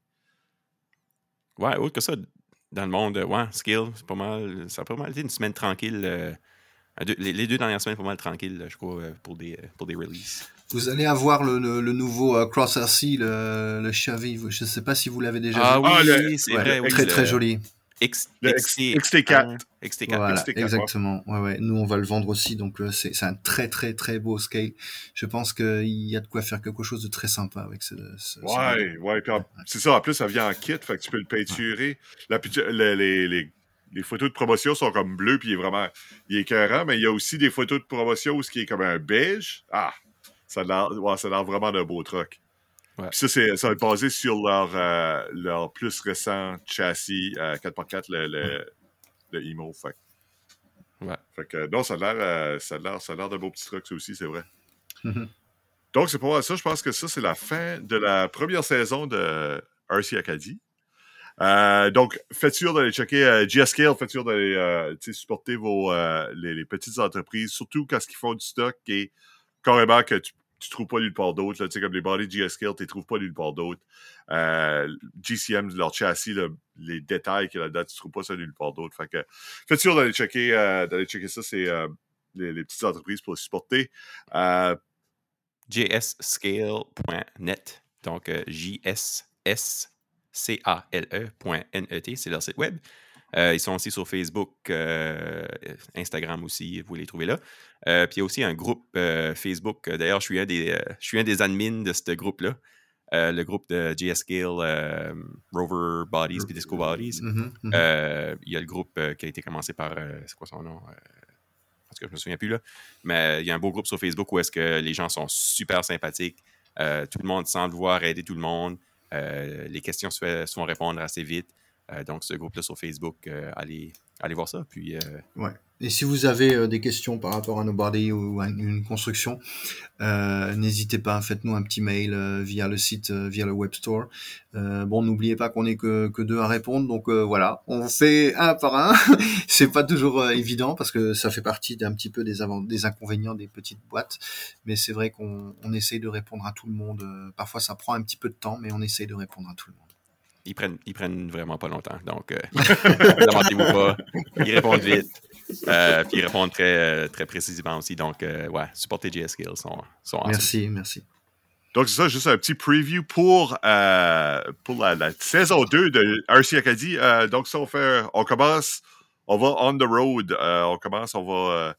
Ouais, autre que ça, dans le monde, ouais, skill, c'est pas mal. Ça a pas mal été une semaine tranquille. Deux- les, les deux dernières semaines, pas mal tranquilles, je crois, euh, pour des, euh, pour des releases. Vous allez avoir le, le, le nouveau euh, Cross RC, le, le Chavi. Je ne sais pas si vous l'avez déjà Ah vu. oui, Ah, le- c'est Ouais, vrai. oui, très le très joli. X, XT, XT4. XT4. Voilà, XT4, ouais. exactement. Ouais, ouais. Nous, on va le vendre aussi, donc euh, c'est c'est un très très très beau scale. Je pense qu'il y a de quoi faire quelque chose de très sympa avec ce. ce- ce Ouais, modèle. ouais. C'est ça, en plus, ça vient en kit, fait que tu peux le peinturer. La, les, les, les, photos de promotion sont comme bleues, puis il est vraiment il est écœurant, mais il y a aussi des photos de promotion où ce qui est comme un beige. Ah, ça a l'air ouais, ça a l'air vraiment d'un beau truck. Ouais. Puis ça, c'est, ça va être basé sur leur, euh, leur plus récent châssis euh, 4x4, le, le, le Emo. Fait, que- Ouais. fait que, non, ça a l'air, euh, ça a l'air, ça a l'air d'un beau petit truck, ça aussi, c'est vrai. Mhm. Donc, c'est pour ça, je pense que ça, c'est la fin de la première saison de RC Acadie. Euh, donc, faites sûr d'aller checker euh, faites sûr d'aller euh, supporter vos, euh, les, petites entreprises, surtout quand ils font du stock et carrément que tu, tu trouves pas nulle part d'autre. Tu sais, comme les body GScale, tu les trouves pas nulle part d'autre. GCM, leur châssis, les détails qu'il y a là-dedans, tu trouves pas ça nulle part d'autre. Faites sûr d'aller checker, d'aller checker ça, c'est les, petites entreprises pour les supporter. Jsscale.net. Donc, J-S-S C-A-L-E.net, c'est leur site web. Euh, ils sont aussi sur Facebook, euh, Instagram aussi, vous les trouvez là. Euh, puis il y a aussi un groupe Facebook. D'ailleurs, je suis un des, je suis un des admins de ce groupe-là. Le groupe de JScale, Rover Bodies et Disco Bodies. Mm -hmm. il y a le groupe qui a été commencé par, c'est quoi son nom? parce que je me souviens plus là. Mais il y a un beau groupe sur Facebook où est-ce que les gens sont super sympathiques. tout le monde semble vouloir aider tout le monde. Euh, les questions se, font répondre assez vite. Euh, donc, ce groupe-là sur Facebook, euh, allez, allez voir ça. Puis, ouais. Et si vous avez des questions par rapport à nos body ou à une construction, n'hésitez pas, faites-nous un petit mail via le site, via le web store. bon, n'oubliez pas qu'on n'est que, deux à répondre, donc voilà, on fait un par un. c'est pas toujours évident parce que ça fait partie d'un petit peu des, des inconvénients des petites boîtes, mais c'est vrai qu'on on essaye de répondre à tout le monde. parfois, ça prend un petit peu de temps, mais on essaye de répondre à tout le monde ils prennent, ils prennent vraiment pas longtemps. Donc, euh, lamentez-vous pas. Ils répondent vite. Euh, puis ils répondent très, très précisément aussi. Donc, euh, ouais, supporter JS Skills sont, sont Merci, awesome. merci. Donc, c'est ça, juste un petit preview pour, euh, pour la, la, saison 2 de RC Acadie. Euh, donc, ça, on fait, on commence, on va on the road. Euh, on commence, on va,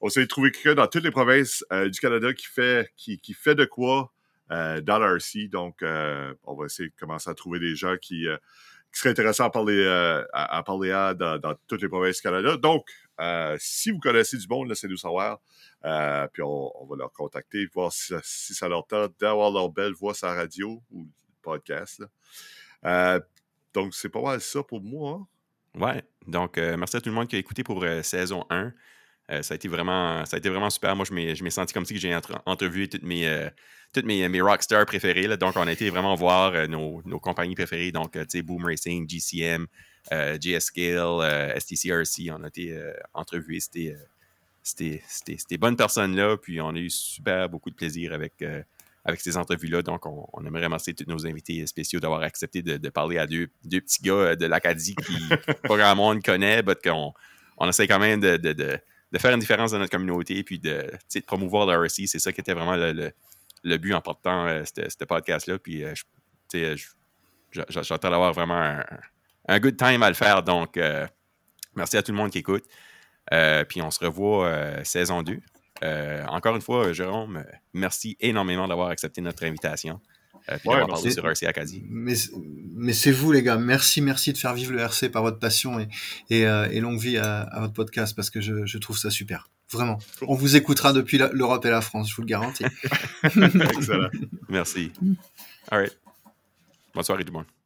on de trouver quelqu'un dans toutes les provinces du Canada qui fait, qui, qui fait de quoi euh, dans l'RC. Donc, euh, on va essayer de commencer à trouver des gens qui, euh, seraient intéressants à parler à, dans, toutes les provinces du Canada. Donc, si vous connaissez du monde, laissez-nous savoir. puis on, va leur contacter, voir si, ça leur tente d'avoir leur belle voix sur la radio ou podcast. donc, c'est pas mal ça pour moi. Hein? Ouais. Donc, merci à tout le monde qui a écouté pour saison 1. Euh, ça, a été vraiment, ça a été vraiment super. Moi, je m'ai senti comme si j'ai entre, entrevu toutes mes, euh, toutes mes, mes rockstars préférés. Là. Donc, on a été vraiment voir euh, nos, nos, compagnies préférées. Donc, tu sais, Boom Racing, GCM, JS Scale, STCRC. On a été entrevus. C'était c'était bonnes personnes-là. Puis, on a eu super beaucoup de plaisir avec, avec ces entrevues-là. Donc, on, aimerait remercier tous nos invités spéciaux d'avoir accepté de, parler à deux, deux petits gars de l'Acadie qui pas grand monde connaît, mais qu'on on essaie quand même de de faire une différence dans notre communauté puis de, promouvoir le RC. C'est ça qui était vraiment le, le, but en portant euh, ce podcast-là. Puis euh, j'attends d'avoir vraiment un, un, good time à le faire. Donc, euh, merci à tout le monde qui écoute. Euh, puis on se revoit euh, saison 2. encore une fois, Jérôme, merci énormément d'avoir accepté notre invitation. Euh, puis ouais, parlé sur RC Acadie. Mais, mais c'est vous, les gars. Merci, merci de faire vivre le RC par votre passion et, et, euh, et longue vie à, à, votre podcast parce que je, je, trouve ça super. Vraiment. On vous écoutera depuis l'Europe et la France, je vous le garantis. Excellent. Merci. All right. Bonne soirée tout le monde.